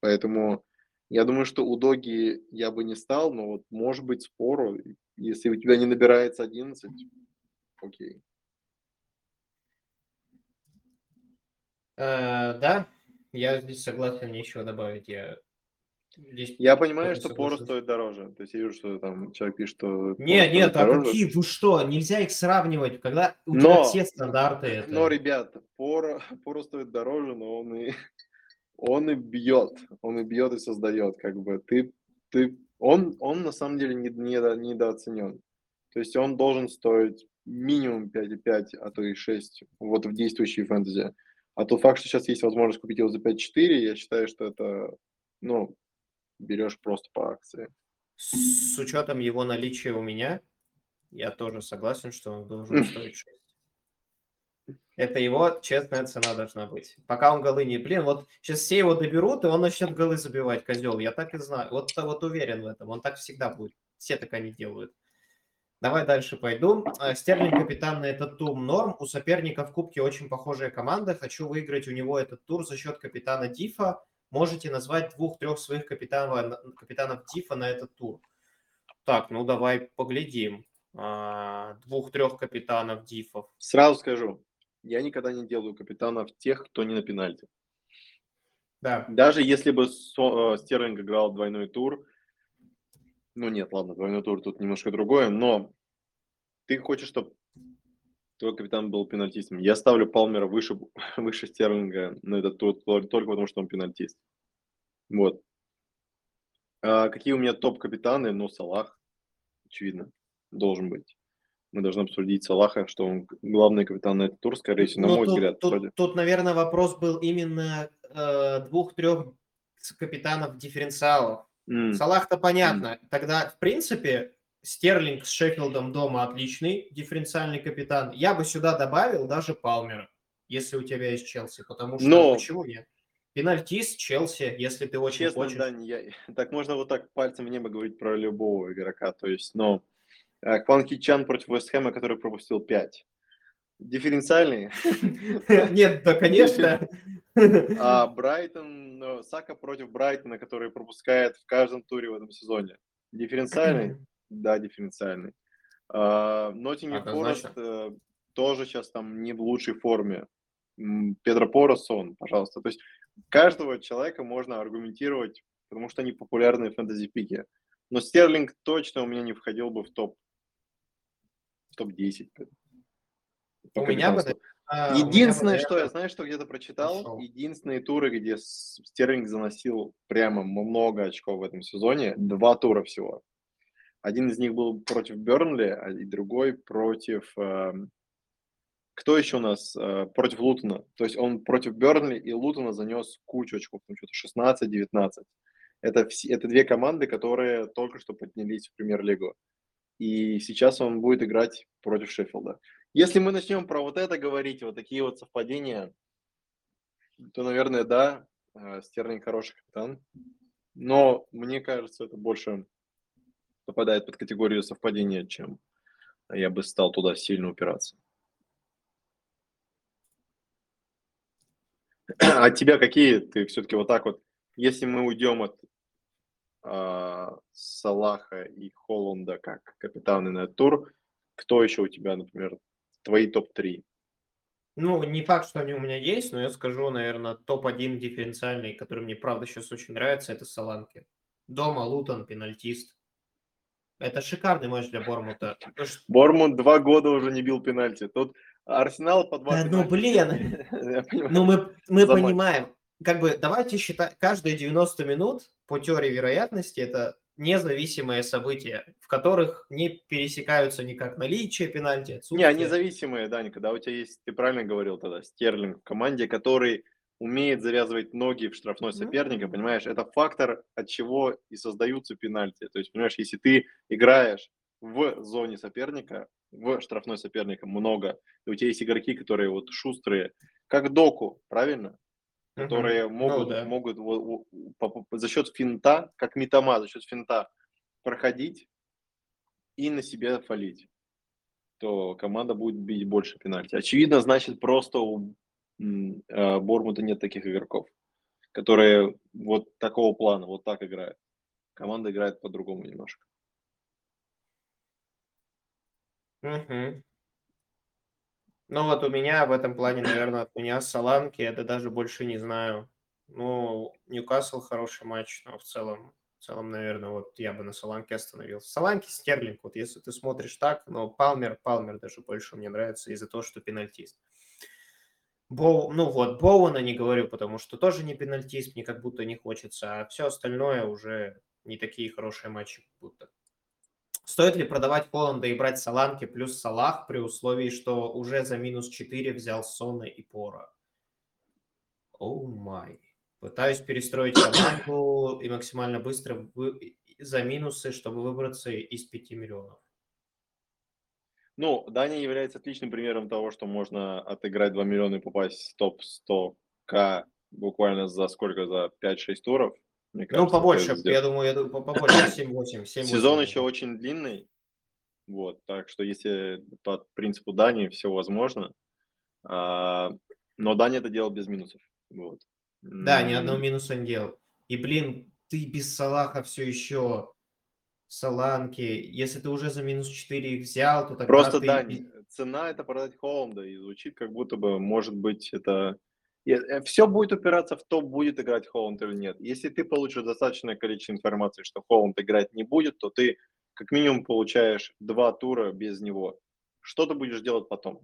Поэтому я думаю, что у Доги я бы не стал, но вот может быть спору, если у тебя не набирается 11, окей. Э, Да, я здесь согласен, нечего добавить. Я здесь Я понимаю, что Пору соглашусь. стоит дороже. То есть я вижу, что там человек пишет, что Не, нет, а дороже. какие, вы что, нельзя их сравнивать, когда у Но- тебя все стандарты это. Но, ребят, Пору, Пору стоит дороже, но он и, он и бьет. Он и бьет и создает. Как бы ты, ты, он, он на самом деле не, недо- недооценен. То есть он должен стоить минимум 5,5, а то и 6 вот в действующей фэнтези. А тот факт, что сейчас есть возможность купить его за 5,4, я считаю, что это, ну, берешь просто по акции. С учетом его наличия у меня, я тоже согласен, что он должен стоить 6. Это его честная цена должна быть. Пока он голы не... Блин, вот сейчас все его доберут, и он начнет голы забивать, козел. Я так и знаю. Вот, вот уверен в этом. Он так всегда будет. Все так они делают. Давай дальше пойду. А, Стерлинг капитан на этот тур норм. У соперника в кубке очень похожая команда. Хочу выиграть у него этот тур за счет капитана Дифа. Можете назвать двух-трех своих капитанов, капитанов Дифа на этот тур. Так, ну давай поглядим. А, Двух-трех капитанов Дифов. Сразу скажу, я никогда не делаю капитанов тех, кто не на пенальти. Да. Даже если бы э, Стерлинг играл двойной тур, ну нет, ладно, двойной тур тут немножко другое, но ты хочешь, чтобы твой капитан был пенальтистом. Я ставлю Палмера выше, выше Стерлинга на этот тур только потому, что он пенальтист. Вот. А какие у меня топ-капитаны? Ну, Салах, очевидно, должен быть. Мы должны обсудить Салаха, что он главный капитан на этот тур, скорее всего, на Ну, мой тут, взгляд. тут, вроде. тут, наверное, вопрос был именно э, двух-трех капитанов дифференциалов. М, Салах-то понятно. Тогда, в принципе, Стерлинг с Шеффилдом дома отличный дифференциальный капитан. Я бы сюда добавил даже Палмера, если у тебя есть Челси. Потому что Но- почему нет? Пенальтист Челси, если ты очень Честно, хочешь. Дань, я... так можно вот так пальцем в небо говорить про любого игрока. То есть, но Кван Ки Чан против Вестхэма, который пропустил 5. Дифференциальный. Нет, да, конечно. А Брайтон, ну, Сака против Брайтона, который пропускает в каждом туре в этом сезоне. Дифференциальный? Да, дифференциальный. А, Ноттингем. Форест э, тоже сейчас там не в лучшей форме. Педро Порос он, пожалуйста. То есть каждого человека можно аргументировать, потому что они популярны в фэнтези-пике. Но Стерлинг точно у меня не входил бы в топ в топ-10. по У меня бы. А, меня Единственное, что я знаю, что где-то прочитал, пошел. единственные туры, где Стерлинг заносил прямо много очков в этом сезоне, два тура всего. Один из них был против Бернли, а и другой против... эм, кто еще у нас? Э, против Лутона. То есть он против Бернли и Лутона занес кучу очков, там что-то 16-19. Это, вс- это две команды, которые только что поднялись в премьер-лигу. И сейчас он будет играть против Шеффилда. Если мы начнем про вот это говорить, вот такие вот совпадения, то, наверное, да, э, Стерлинг хороший капитан. Но мне кажется, это больше попадает под категорию совпадения, чем я бы стал туда сильно упираться. А тебя какие? Ты все-таки вот так вот, если мы уйдем от Салаха и Холланда как капитаны на этот тур, кто еще у тебя, например, твои топ-3? Ну, не факт, что они у меня есть, но я скажу, наверное, топ-1 дифференциальный, который мне, правда, сейчас очень нравится, это Саланки. Дома Лутон, пенальтист. Это шикарный матч для Бормута. Бормунд два года уже не бил пенальти. Тут Арсенал по два Да ну, понимаю. Ну, мы, мы понимаем, как бы, давайте считать, каждые 90 минут по теории вероятности это независимые события, в которых не пересекаются никак наличие пенальти, Не, отсутствие. они зависимые, Даня, когда у тебя есть, ты правильно говорил тогда, Стерлинг в команде, который умеет завязывать ноги в штрафной соперника, понимаешь, это фактор, от чего и создаются пенальти. То есть, понимаешь, если ты играешь в зоне соперника, в штрафной соперника много, и у тебя есть игроки, которые вот шустрые, как Доку, правильно? Которые Ну могут, да. могут во- во- по- по- за счет финта, как Митома, за счет финта проходить и на себя фалить, то команда будет бить больше пенальти. Очевидно, значит, просто у э, Бормута нет таких игроков, которые вот такого плана, вот так играют. Команда играет по-другому немножко. Мгм. Ну вот у меня в этом плане, наверное, от меня Саланки, это даже больше не знаю. Ну, Ньюкасл хороший матч, но в целом, в целом, наверное, вот я бы на Саланке остановился. Саланки, Стерлинг, вот если ты смотришь так, но Палмер, Палмер даже больше мне нравится из-за того, что пенальтист. Боу, ну вот, Боуэна не говорю, потому что тоже не пенальтист, мне как будто не хочется, а все остальное уже не такие хорошие матчи как будто. Стоит ли продавать Холланда и брать Саланки плюс Салах при условии, что уже за минус 4 взял Сона и Пора? Оу май. Пытаюсь перестроить команду и максимально быстро вы- за минусы, чтобы выбраться из 5 миллионов. Ну, Дания является отличным примером того, что можно отыграть 2 миллиона и попасть в топ-100к буквально за сколько? За 5-6 туров. Мне Ну, кажется, побольше, это сделать. я думаю, я думаю, по- побольше, 7-8. 7-8 Сезон еще очень длинный. Вот, так что если по принципу Дании все возможно. А, но Дания это делал без минусов. Вот. Да, ни одного минуса не делал. И, блин, ты без Салаха все еще Саланки. Если ты уже за минус 4 их взял, то тогда Просто, ты... Без- цена это продать Холланда, и звучит как будто бы, может быть, это... Все будет упираться в то, будет играть Холланд или нет. Если ты получишь достаточное количество информации, что Холланд играть не будет, то ты как минимум получаешь два тура без него. Что ты будешь делать потом?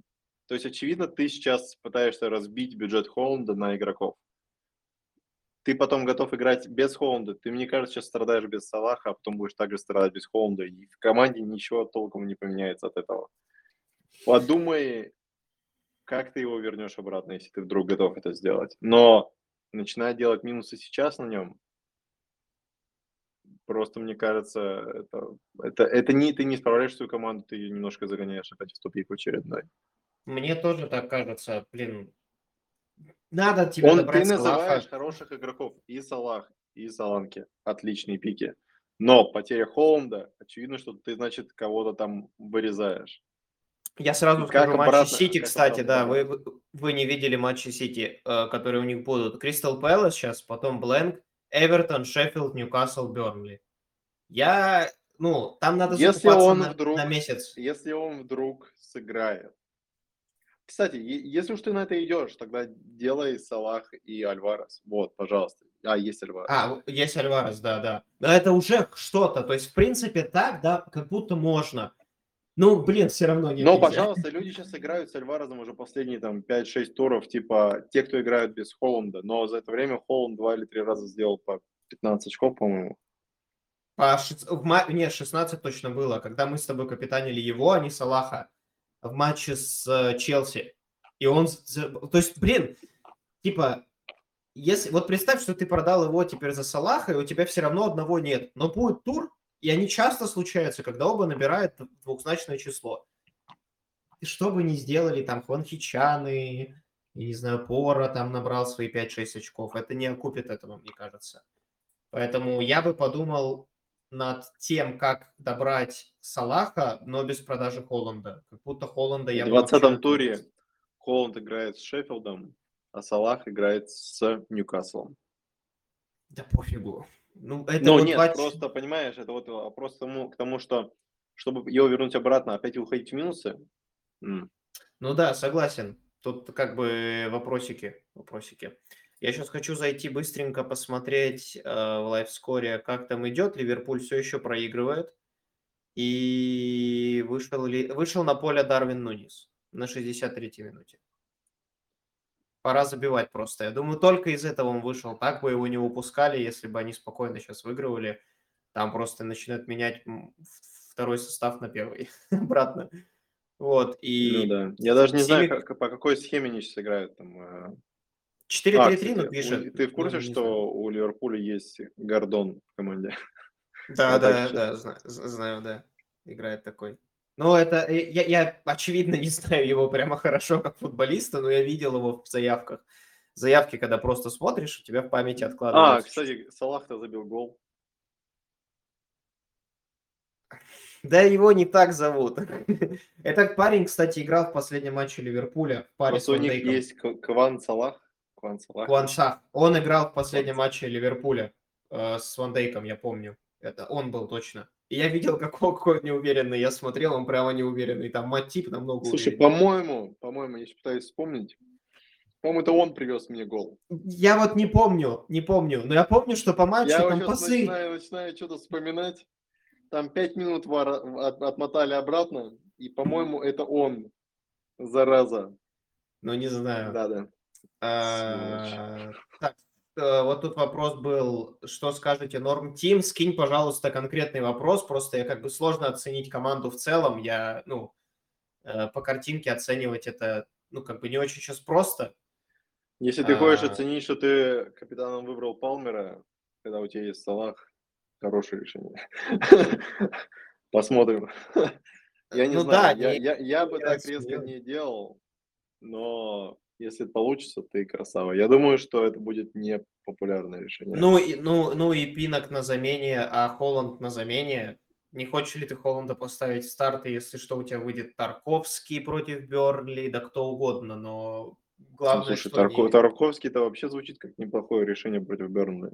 То есть, очевидно, ты сейчас пытаешься разбить бюджет Холланда на игроков. ты потом готов играть без Холланда. Ты, мне кажется, сейчас страдаешь без Салаха, а потом будешь также страдать без Холланда. И в команде ничего толком не поменяется от этого. Подумай, как ты его вернешь обратно, если ты вдруг готов это сделать. Но начинать делать минусы сейчас на нем, просто мне кажется, это, это, это не ты не справляешь свою команду, ты ее немножко загоняешь опять в тупик очередной. Мне тоже так кажется, блин. Надо тебе Он, добрать ты называешь Салаха. хороших игроков и Салах, и Саланки. Отличные пики. Но потеря Холланда, очевидно, что ты, значит, кого-то там вырезаешь. Я сразу И как скажу матчи обратно- Сити, как кстати, да, вы, вы- не видели матчи Сити, э, которые у них будут. Кристал Пэлас сейчас, потом Бленк, Эвертон, Шеффилд, Ньюкасл, Бернли. Я, ну, там надо Если он на, вдруг- на месяц. Если он вдруг сыграет. Кстати, если уж ты на это идешь, тогда делай Салах и Альварес. Вот, пожалуйста. А, есть Альварес. А, есть Альварес, да, да. Да, это уже что-то. То есть, в принципе, так, да, как будто можно. Ну, блин, все равно не Но, пожалуйста, люди сейчас играют с Альварезом уже последние там 5-6 туров, типа те, кто играют без Холланда. Но за это время Холланд два или три раза сделал по 15 очков, по-моему. По шест- в ма- Не, 16 точно было, когда мы с тобой капитанили его, а не Салаха, в матче с э, Челси. И он... То есть, блин, типа, если... Вот представь, что ты продал его теперь за Салаха, и у тебя все равно одного нет. Но будет тур, и они часто случаются, когда оба набирают двухзначное число. И что бы ни сделали, там, Хванхичаны, я не знаю, Пора там набрал свои 5-6 очков, это не окупит этого, мне кажется. Поэтому я бы подумал над тем, как добрать Салаха, но без продажи Холланда. Как будто Холланда я В бы вообще 20 туре отключил. Холланд играет с Шеффилдом, а Салах играет с Ньюкаслом. Да пофигу. Ну, это Ну вот нет, два- просто, понимаешь, это вот вопрос к тому, к тому, что чтобы его вернуть обратно, опять уходить в минусы, м, Ну да, согласен. Тут как бы вопросики, вопросики. Я сейчас хочу зайти быстренько посмотреть э, в лайфскоре, как там идет. Ливерпуль все еще проигрывает. И вышел, ли, вышел на поле Дарвин Нунис на 63-й минуте. Пора забивать просто. Я думаю, только из этого он вышел. Так бы его не выпускали, если бы они спокойно сейчас выигрывали. Там просто начинают менять второй состав на первый обратно. Вот. И ну да. Я даже не знаю, как- по какой схеме они сейчас играют. Там, э. 4-3-3, А, ну, пишет. Ты в курсе, Ну, что знаю. у Ливерпуля есть Гордон в команде? Да, Вот да, да, знаю, да. Играет такой. Ну, это... э, Я, я, очевидно, не знаю его прямо хорошо как футболиста, но я видел его в заявках. Заявки, когда просто смотришь, у тебя в памяти А, откладывается. кстати, Салах-то забил гол. Да его не так зовут. Этот парень, кстати, играл в последнем матче Ливерпуля в паре с Просто у них есть Кван Салах. Кван Салах. Куан Шах. Он играл в последнем матче Ливерпуля э, с Ван Дейком, я помню. Это он был точно. И я видел, как он неуверенный. Я смотрел, он прямо неуверенный. Там Матип намного Слушай, по-моему, по-моему, я пытаюсь вспомнить. По-моему, это он привез мне гол. Я вот не помню, не помню. Но я помню, что по матчу Я там пасы. начинаю, начинаю что-то вспоминать. Там пять минут от- отмотали обратно, и, по-моему, это он. Зараза. Ну, не знаю. Да-да. А, Так, вот тут вопрос был, что скажете Норм Тим? Скинь, пожалуйста, конкретный вопрос. Просто я как бы сложно оценить команду в целом. Я, ну, э, по картинке оценивать это, ну, как бы не очень сейчас просто. Если ты хочешь А. оценить, что ты капитаном выбрал Палмера, когда у тебя есть Салах, хорошее решение. Посмотрим. Я не Ну знаю, я, бы так резко не делал, но если получится, ты красава. Я думаю, что это будет не популярное решение. Ну и, ну, ну и Пинок на замене, а Холланд на замене. Не хочешь ли ты Холланда поставить в старт, если что, у тебя выйдет Тарковский против Бернли, да кто угодно, но Ну, главное, Слушай, что Тарко- не- Тарковский-то вообще звучит как неплохое решение против Бернли.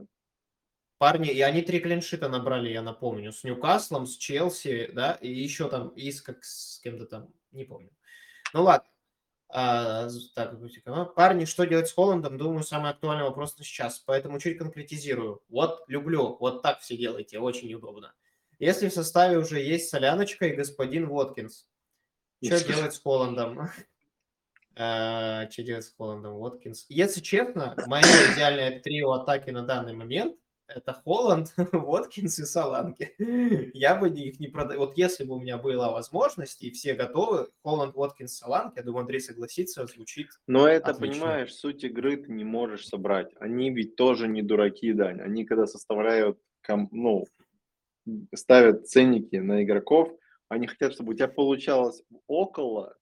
парни, и они три клиншита набрали, я напомню, с Ньюкаслом, с Челси, да, и еще там, и с, как, с кем-то там, не помню. Ну ладно. А, так, Бутикова. парни, что делать с Холландом, думаю, самый актуальный вопрос на сейчас, поэтому чуть конкретизирую. Вот, люблю, вот так все делайте, очень удобно. Если в составе уже есть Соляночка и господин Воткинс, что делать с Холландом? А, Че делать с Холландом? Уоткинс. Если честно, мое идеальное трио атаки на данный момент это Холланд, Уоткинс и Саланки. Я бы их не продал. Вот если бы у меня была возможность и все готовы, Холланд, Уоткинс, Саланки, я думаю, Андрей согласится, звучит Но это, Отлично. понимаешь, суть игры ты не можешь собрать. Они ведь тоже не дураки, Дань. Они когда составляют, ну, ставят ценники на игроков, они хотят, чтобы у тебя получалось около,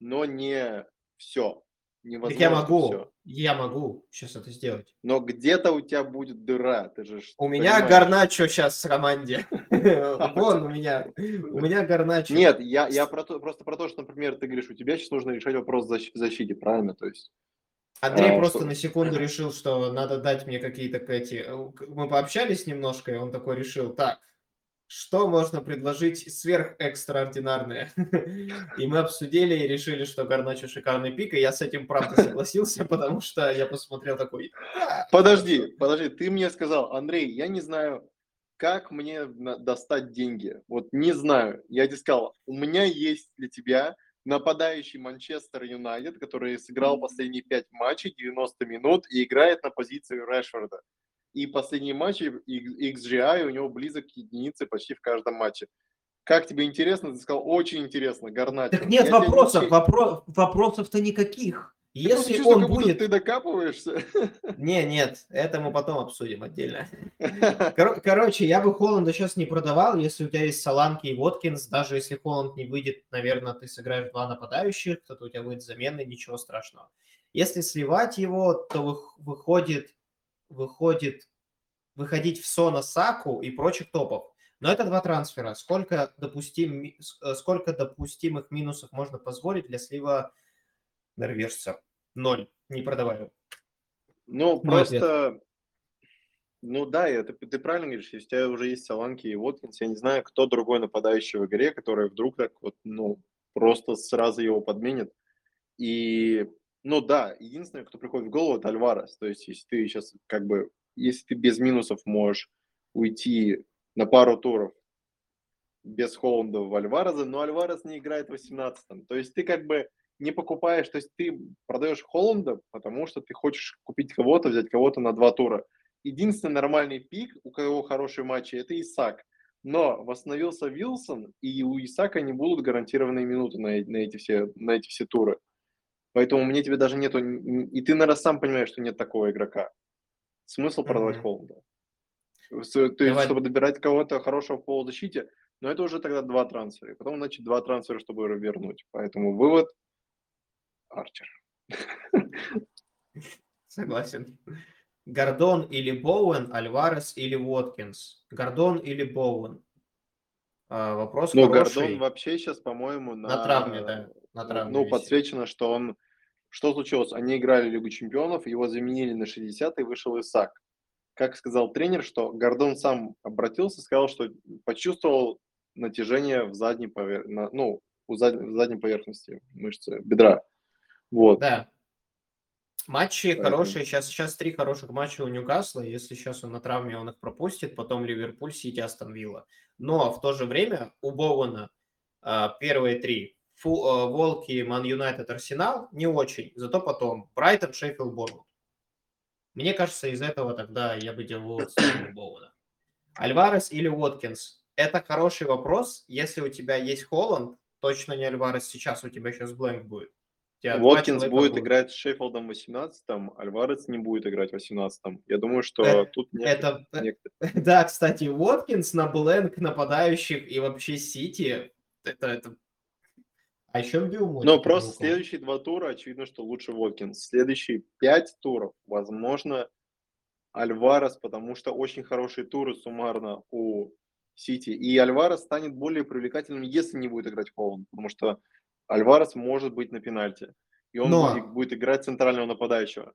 но не все. Невозможно я могу, все. я могу сейчас это сделать. Но где-то у тебя будет дыра, ты же У меня понимаешь. Гарначо сейчас с Романди. Вон у меня, у меня Гарначо. Нет, я, я про то, просто про то, что, например, ты говоришь, у тебя сейчас нужно решать вопрос защ- в защите, правильно? То есть, Андрей А, просто что- на секунду решил, что надо дать мне какие-то эти... э, Мы пообщались немножко, и он такой решил, так, что можно предложить сверхэкстраординарное? И мы обсудили и решили, что Гарначо шикарный пик, и я с этим правда согласился, потому что я посмотрел такой... «Да, подожди, хорошо». подожди, ты мне сказал, Андрей, я не знаю, как мне достать деньги. Вот не знаю. Я тебе сказал, у меня есть для тебя нападающий Манчестер Юнайтед, который сыграл последние 5 матчей, 90 минут и играет на позиции Решфорда. И последние матчи XGI у него близок к единице почти в каждом матче. Как тебе интересно? Ты сказал, очень интересно, Гарначо. Так нет Я не вопросов, учи- вопро- вопросов-то никаких. Я просто Если чувствую, он будет... ты докапываешься. Не, нет, это мы потом обсудим отдельно. Кор- Короче, я бы Холланда сейчас не продавал, если у тебя есть Саланки и Воткинс, даже если Холланд не выйдет, наверное, ты сыграешь два нападающих, кто-то у тебя выйдет замены, ничего страшного. Если сливать его, то вых- выходит, выходит выходить в Сона Саку и прочих топов. Но это два трансфера. Сколько, допустим, э, сколько допустимых минусов можно позволить для слива норвежца? Ноль. Не продаваю. Ну, Мой ответ. просто, ну да, это ты правильно говоришь, если у тебя уже есть Саланки и Воткинс, я не знаю, кто другой нападающий в игре, который вдруг так вот, ну, просто сразу его подменит. И, ну да, единственное, кто приходит в голову, это Альварес. То есть, если ты сейчас как бы, если ты без минусов можешь уйти на пару туров без Холланда в Альвареза, но Альварес не играет в 18-м. То есть ты как бы не покупаешь, то есть ты продаешь Холланда, потому что ты хочешь купить кого-то, взять кого-то на два тура. Единственный нормальный пик, у кого хорошие матчи, это Исак. Но восстановился Вилсон, и у Исака не будут гарантированные минуты на, на, эти, все, на эти все туры. Поэтому мне тебе даже нету... И ты, наверное, сам понимаешь, что нет такого игрока. Смысл продавать Мгм. Холланда. То есть, Давай. чтобы добирать кого-то хорошего в полузащите, но это уже тогда два трансфера. И потом, значит, два трансфера, чтобы вернуть. Поэтому вывод – Арчер. Согласен. Гордон или Боуэн, Альварес или Уоткинс. Гордон или Боуэн. А, вопрос Ну, хороший. Гордон вообще сейчас, по-моему, на... На травме, да. На травме Ну, висит. подсвечено, что он... Что случилось? Они играли Лигу Чемпионов, его заменили на 60 и вышел Исак. Как сказал тренер, что Гордон сам обратился, сказал, что почувствовал натяжение в задней повер... на- ну, у зад- в задней поверхности мышцы бедра. Вот. Да. Матчи Поэтому- хорошие. Сейчас, сейчас три хороших матча у Ньюкасла. Если сейчас он на травме, он их пропустит. Потом Ливерпуль, Сити, Астон Вилла. Но в то же время у Боуэна а, первые три. Фу- а, Волки, Ман Юнайтед, Арсенал не очень. Зато потом Брайтон, Шеффилд, Борнмут. Мне кажется, из этого тогда я бы делал Боуэна. Альварес или Уоткинс? Это хороший вопрос. Если у тебя есть Холланд, точно не Альварес сейчас, у тебя сейчас бленк будет. У тебя два Воткинс человека будет будут. играть с Шеффилдом в 18-м, Альварес не будет играть в 18-м. Я думаю, что Э, тут нет... Это, некоторые- да, кстати, Уоткинс на бленк нападающих и вообще Сити, это, это... А еще Билл Но просто следующие два тура, очевидно, что лучше Воткинс. Следующие пять туров, возможно, Альварес, потому что очень хорошие туры суммарно у Сити. И Альварес станет более привлекательным, если не будет играть Холланд, потому что Альварес может быть на пенальти. И он Но- будет, будет играть центрального нападающего.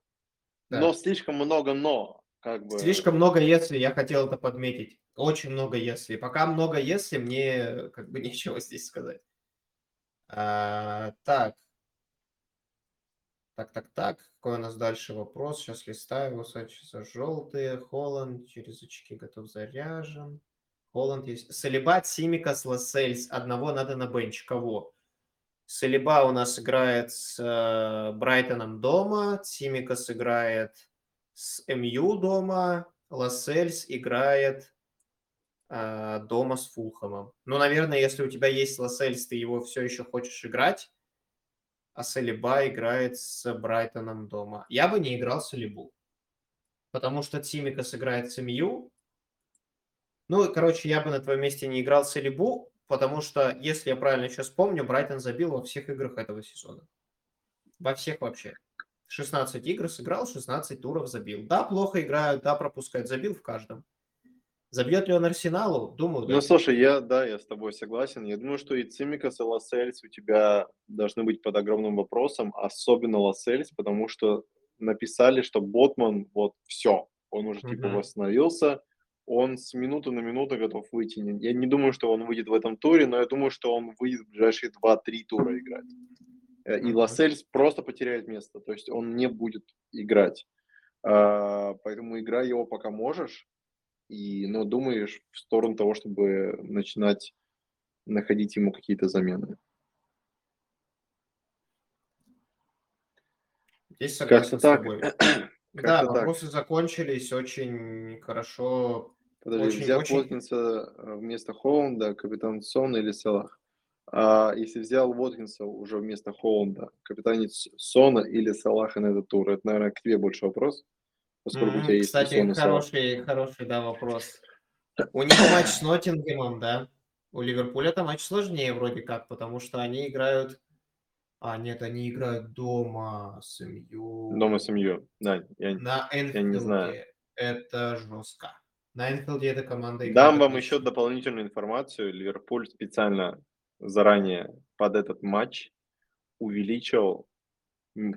Да. Но слишком много но. Как бы. Слишком много если, я хотел это подметить. Очень много если. Пока много если, мне как бы нечего здесь сказать. А, так. Так, так, так. Какой у нас дальше вопрос? Сейчас листаю. Высочица желтые. Холланд через очки готов заряжен. Холланд есть. Салибат, Симикас, Лассельс. Одного надо на бенч. Кого? Салиба у нас играет с э, Брайтоном дома, Тимикас играет с МЮ дома, Лассельс играет дома с Фулхэмом. Ну, наверное, если у тебя есть Лассельс, ты его все еще хочешь играть, а Салиба играет с Брайтоном дома. Я бы не играл Салибу, потому что Тимикас играет с МЮ. Ну, короче, я бы на твоем месте не играл Салибу, потому что, если я правильно сейчас помню, Брайтон забил во всех играх этого сезона. Во всех вообще. 16 игр сыграл, 16 туров забил. Да, плохо играют, да, пропускают, забил в каждом. Забьет ли он Арсеналу? Думаю, да. Ну, слушай, я, да, я с тобой согласен. Я думаю, что и Цимикас, и Лассельс у тебя должны быть под огромным вопросом, особенно Лассельс, потому что написали, что Ботман, вот, все, он уже, типа, uh-huh. восстановился, он с минуты на минуту готов выйти. Я не думаю, что он выйдет в этом туре, но я думаю, что он выйдет в ближайшие 2-3 тура играть. Э, и Лассельс просто потеряет место, то есть он не будет играть. А, поэтому играй его пока можешь, и, но думаешь в сторону того, чтобы начинать находить ему какие-то замены. Здесь согласен с тобой. Да, вопросы так. закончились очень хорошо. Подожди, очень, взял очень... Уоткинса э, вместо Холланда, капитан Сон или Салах? А если взял Уоткинса уже вместо Холланда, капитанец Сона или Салаха на этот тур? Это, наверное, к тебе больше вопрос, поскольку mm-hmm. у тебя есть Кстати, хороший, Салах. хороший, да, вопрос. У них матч с Ноттингемом, да? У Ливерпуля это матч сложнее вроде как, потому что они играют а, нет, они играют дома с МЮ. Дома с МЮ, да. Я, на Энфилде. Я не знаю. Это жестко. На Энфилде эта команда играет. Дам вам еще дополнительную информацию. Ливерпуль специально заранее под этот матч увеличил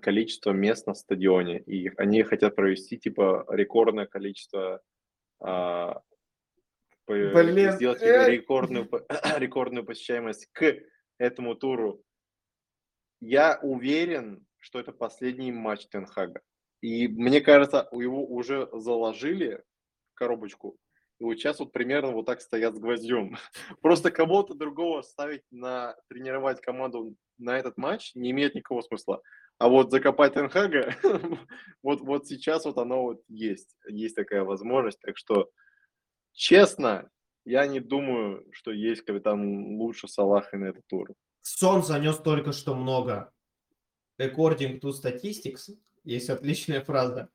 количество мест на стадионе. И они хотят провести типа рекордное количество а, Блин. сделать э! рекордную, рекордную посещаемость к этому туру я уверен, что это последний матч Тенхага. И мне кажется, его уже заложили в коробочку. И вот сейчас вот примерно вот так стоят с гвоздем. Просто кого-то другого ставить на тренировать команду на этот матч не имеет никакого смысла. А вот закопать Тенхага, вот, вот сейчас вот оно вот есть. Есть такая возможность. Так что, честно, я не думаю, что есть капитан лучше Салаха на этот тур. Сон занес только что много. According to statistics, есть отличная фраза.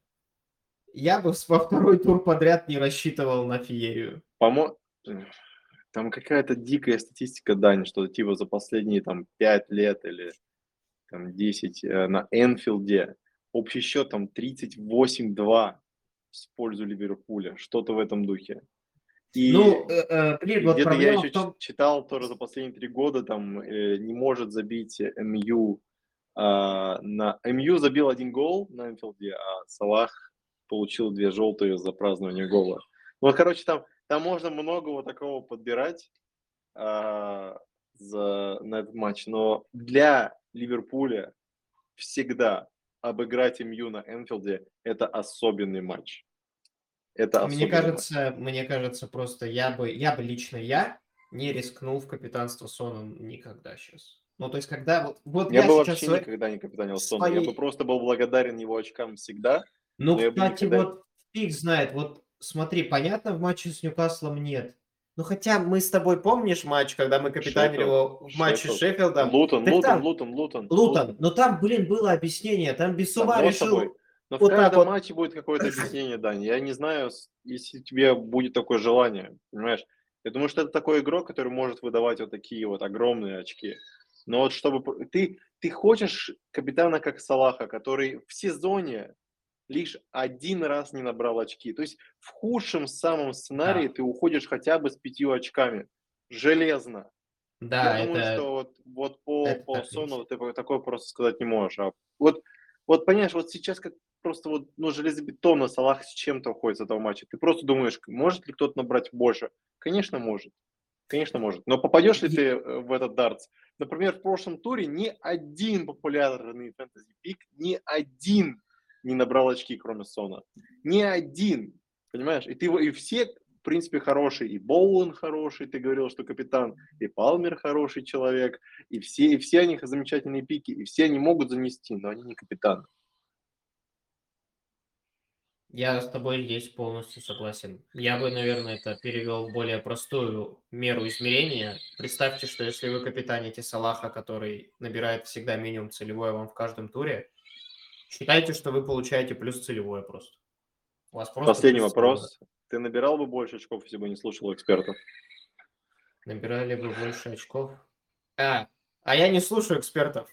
Я бы во второй тур подряд не рассчитывал на феерию. По-моему, там какая-то дикая статистика, Дани, что типа за последние там 5 лет или там 10 э, на Энфилде общий счет там 38-2 в пользу Ливерпуля, что-то в этом духе. И ну, э, э, блин, вот где-то я еще том... читал тоже за последние три года, там э, не может забить МЮ. Э, на МЮ забил один гол на Энфилде, а Салах получил две желтые за празднование гола. Ну, вот, короче, там, там можно много вот такого подбирать э, за, на этот матч, но для Ливерпуля всегда обыграть МЮ на Энфилде – это особенный матч. Это мне кажется, мне кажется, просто я бы, я бы лично я не рискнул в капитанство Сона никогда сейчас. Ну, то есть, когда вот, вот я, я бы вообще свой... никогда не капитанил Сона. Своей... Я бы просто был благодарен его очкам всегда. Ну, кстати, никогда... вот фиг знает. Вот смотри, понятно, в матче с Ньюкаслом нет. Ну, хотя мы с тобой помнишь матч, когда мы капитанили его в матче Шеффилд. с Шеффилдом? Лутон, Лутон, там... Лутон, Лутон. Лутон. Но там, блин, было объяснение. Там Бессума решил... Собой но вот в каждом вот. матче будет какое-то объяснение, Дани. Я не знаю, если тебе будет такое желание, понимаешь? Я думаю, что это такой игрок, который может выдавать вот такие вот огромные очки. Но вот чтобы... Ты, ты хочешь капитана как Салаха, который в сезоне лишь один раз не набрал очки. То есть в худшем самом сценарии да. ты уходишь хотя бы с пятью очками. Железно. Да, Я это... думаю, что вот, вот по, это по Сону ты такое просто сказать не можешь. А вот, вот понимаешь, вот сейчас как просто вот, ну, железобетонно Салах с чем-то уходит с этого матча. Ты просто думаешь, может ли кто-то набрать больше? Конечно, может. Конечно, может. Но попадешь ли ты э, в этот дартс? Например, в прошлом туре ни один популярный фэнтези-пик, ни один не набрал очки, кроме Сона. Ни один. Понимаешь? И, ты, и все в принципе, хороший, и Боуэн хороший, ты говорил, что капитан, и Палмер хороший человек, и все, и все они замечательные пики, и все они могут занести, но они не капитаны. Я с тобой здесь полностью согласен. Я бы, наверное, это перевел в более простую меру измерения. Представьте, что если вы капитаните Салаха, который набирает всегда минимум целевое вам в каждом туре, считайте, что вы получаете плюс целевое просто. У вас просто Последний вопрос. Целевое. Ты набирал бы больше очков, если бы не слушал экспертов? Набирали бы больше очков? А, а я не слушаю экспертов.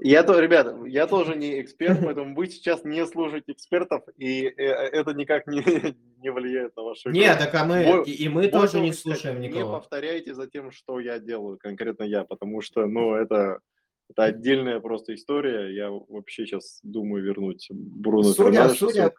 Я то, ребята, я тоже не эксперт, поэтому вы сейчас не слушаете экспертов, и э, это никак не, не влияет на вашу игру. Нет, так а мы, Бо, и, мы тоже не слушаем никого. Не повторяйте за тем, что я делаю, конкретно я, потому что, ну, это, это отдельная просто история. Я вообще сейчас думаю вернуть Бруно судя, судя,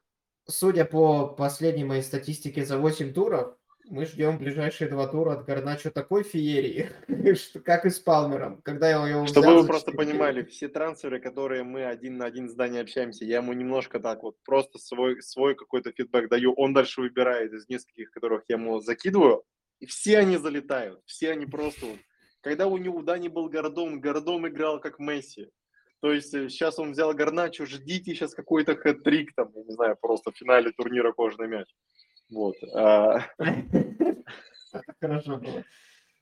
судя по последней моей статистике за 8 туров, мы ждем ближайшие два тура от Гарначо такой феерии, как и с Палмером. Когда я его Чтобы вы просто понимали, все трансферы, которые мы один на один с Даней общаемся, я ему немножко так вот просто свой, свой какой-то фидбэк даю, он дальше выбирает из нескольких, которых я ему закидываю, и все они залетают, все они просто вот. Когда у него Дани был Гордон, Гордон играл как Месси. То есть сейчас э, он взял Гарначо, ждите сейчас какой-то хэт-трик там, я не знаю, просто в финале турнира кожаный мяч. Вот. А. Хорошо было.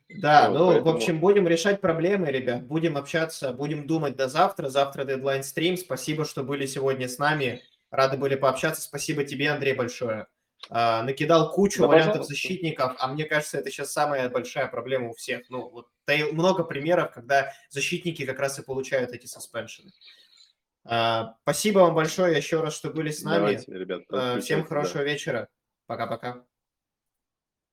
Да, вот, ну, поэтому... в общем, будем решать проблемы, ребят, будем общаться, будем думать до завтра. Завтра дедлайн стрим. Спасибо, что были сегодня с нами. Рады были пообщаться. Спасибо тебе, Андрей, большое. А, накидал кучу да, вариантов пожалуйста. защитников, а мне кажется, это сейчас самая большая проблема у всех. Ну, вот много примеров, когда защитники как раз и получают эти саспеншены. А, спасибо вам большое еще раз, что были с нами. Давайте, ребят, а, Всем хорошего да. вечера. Пока-пока.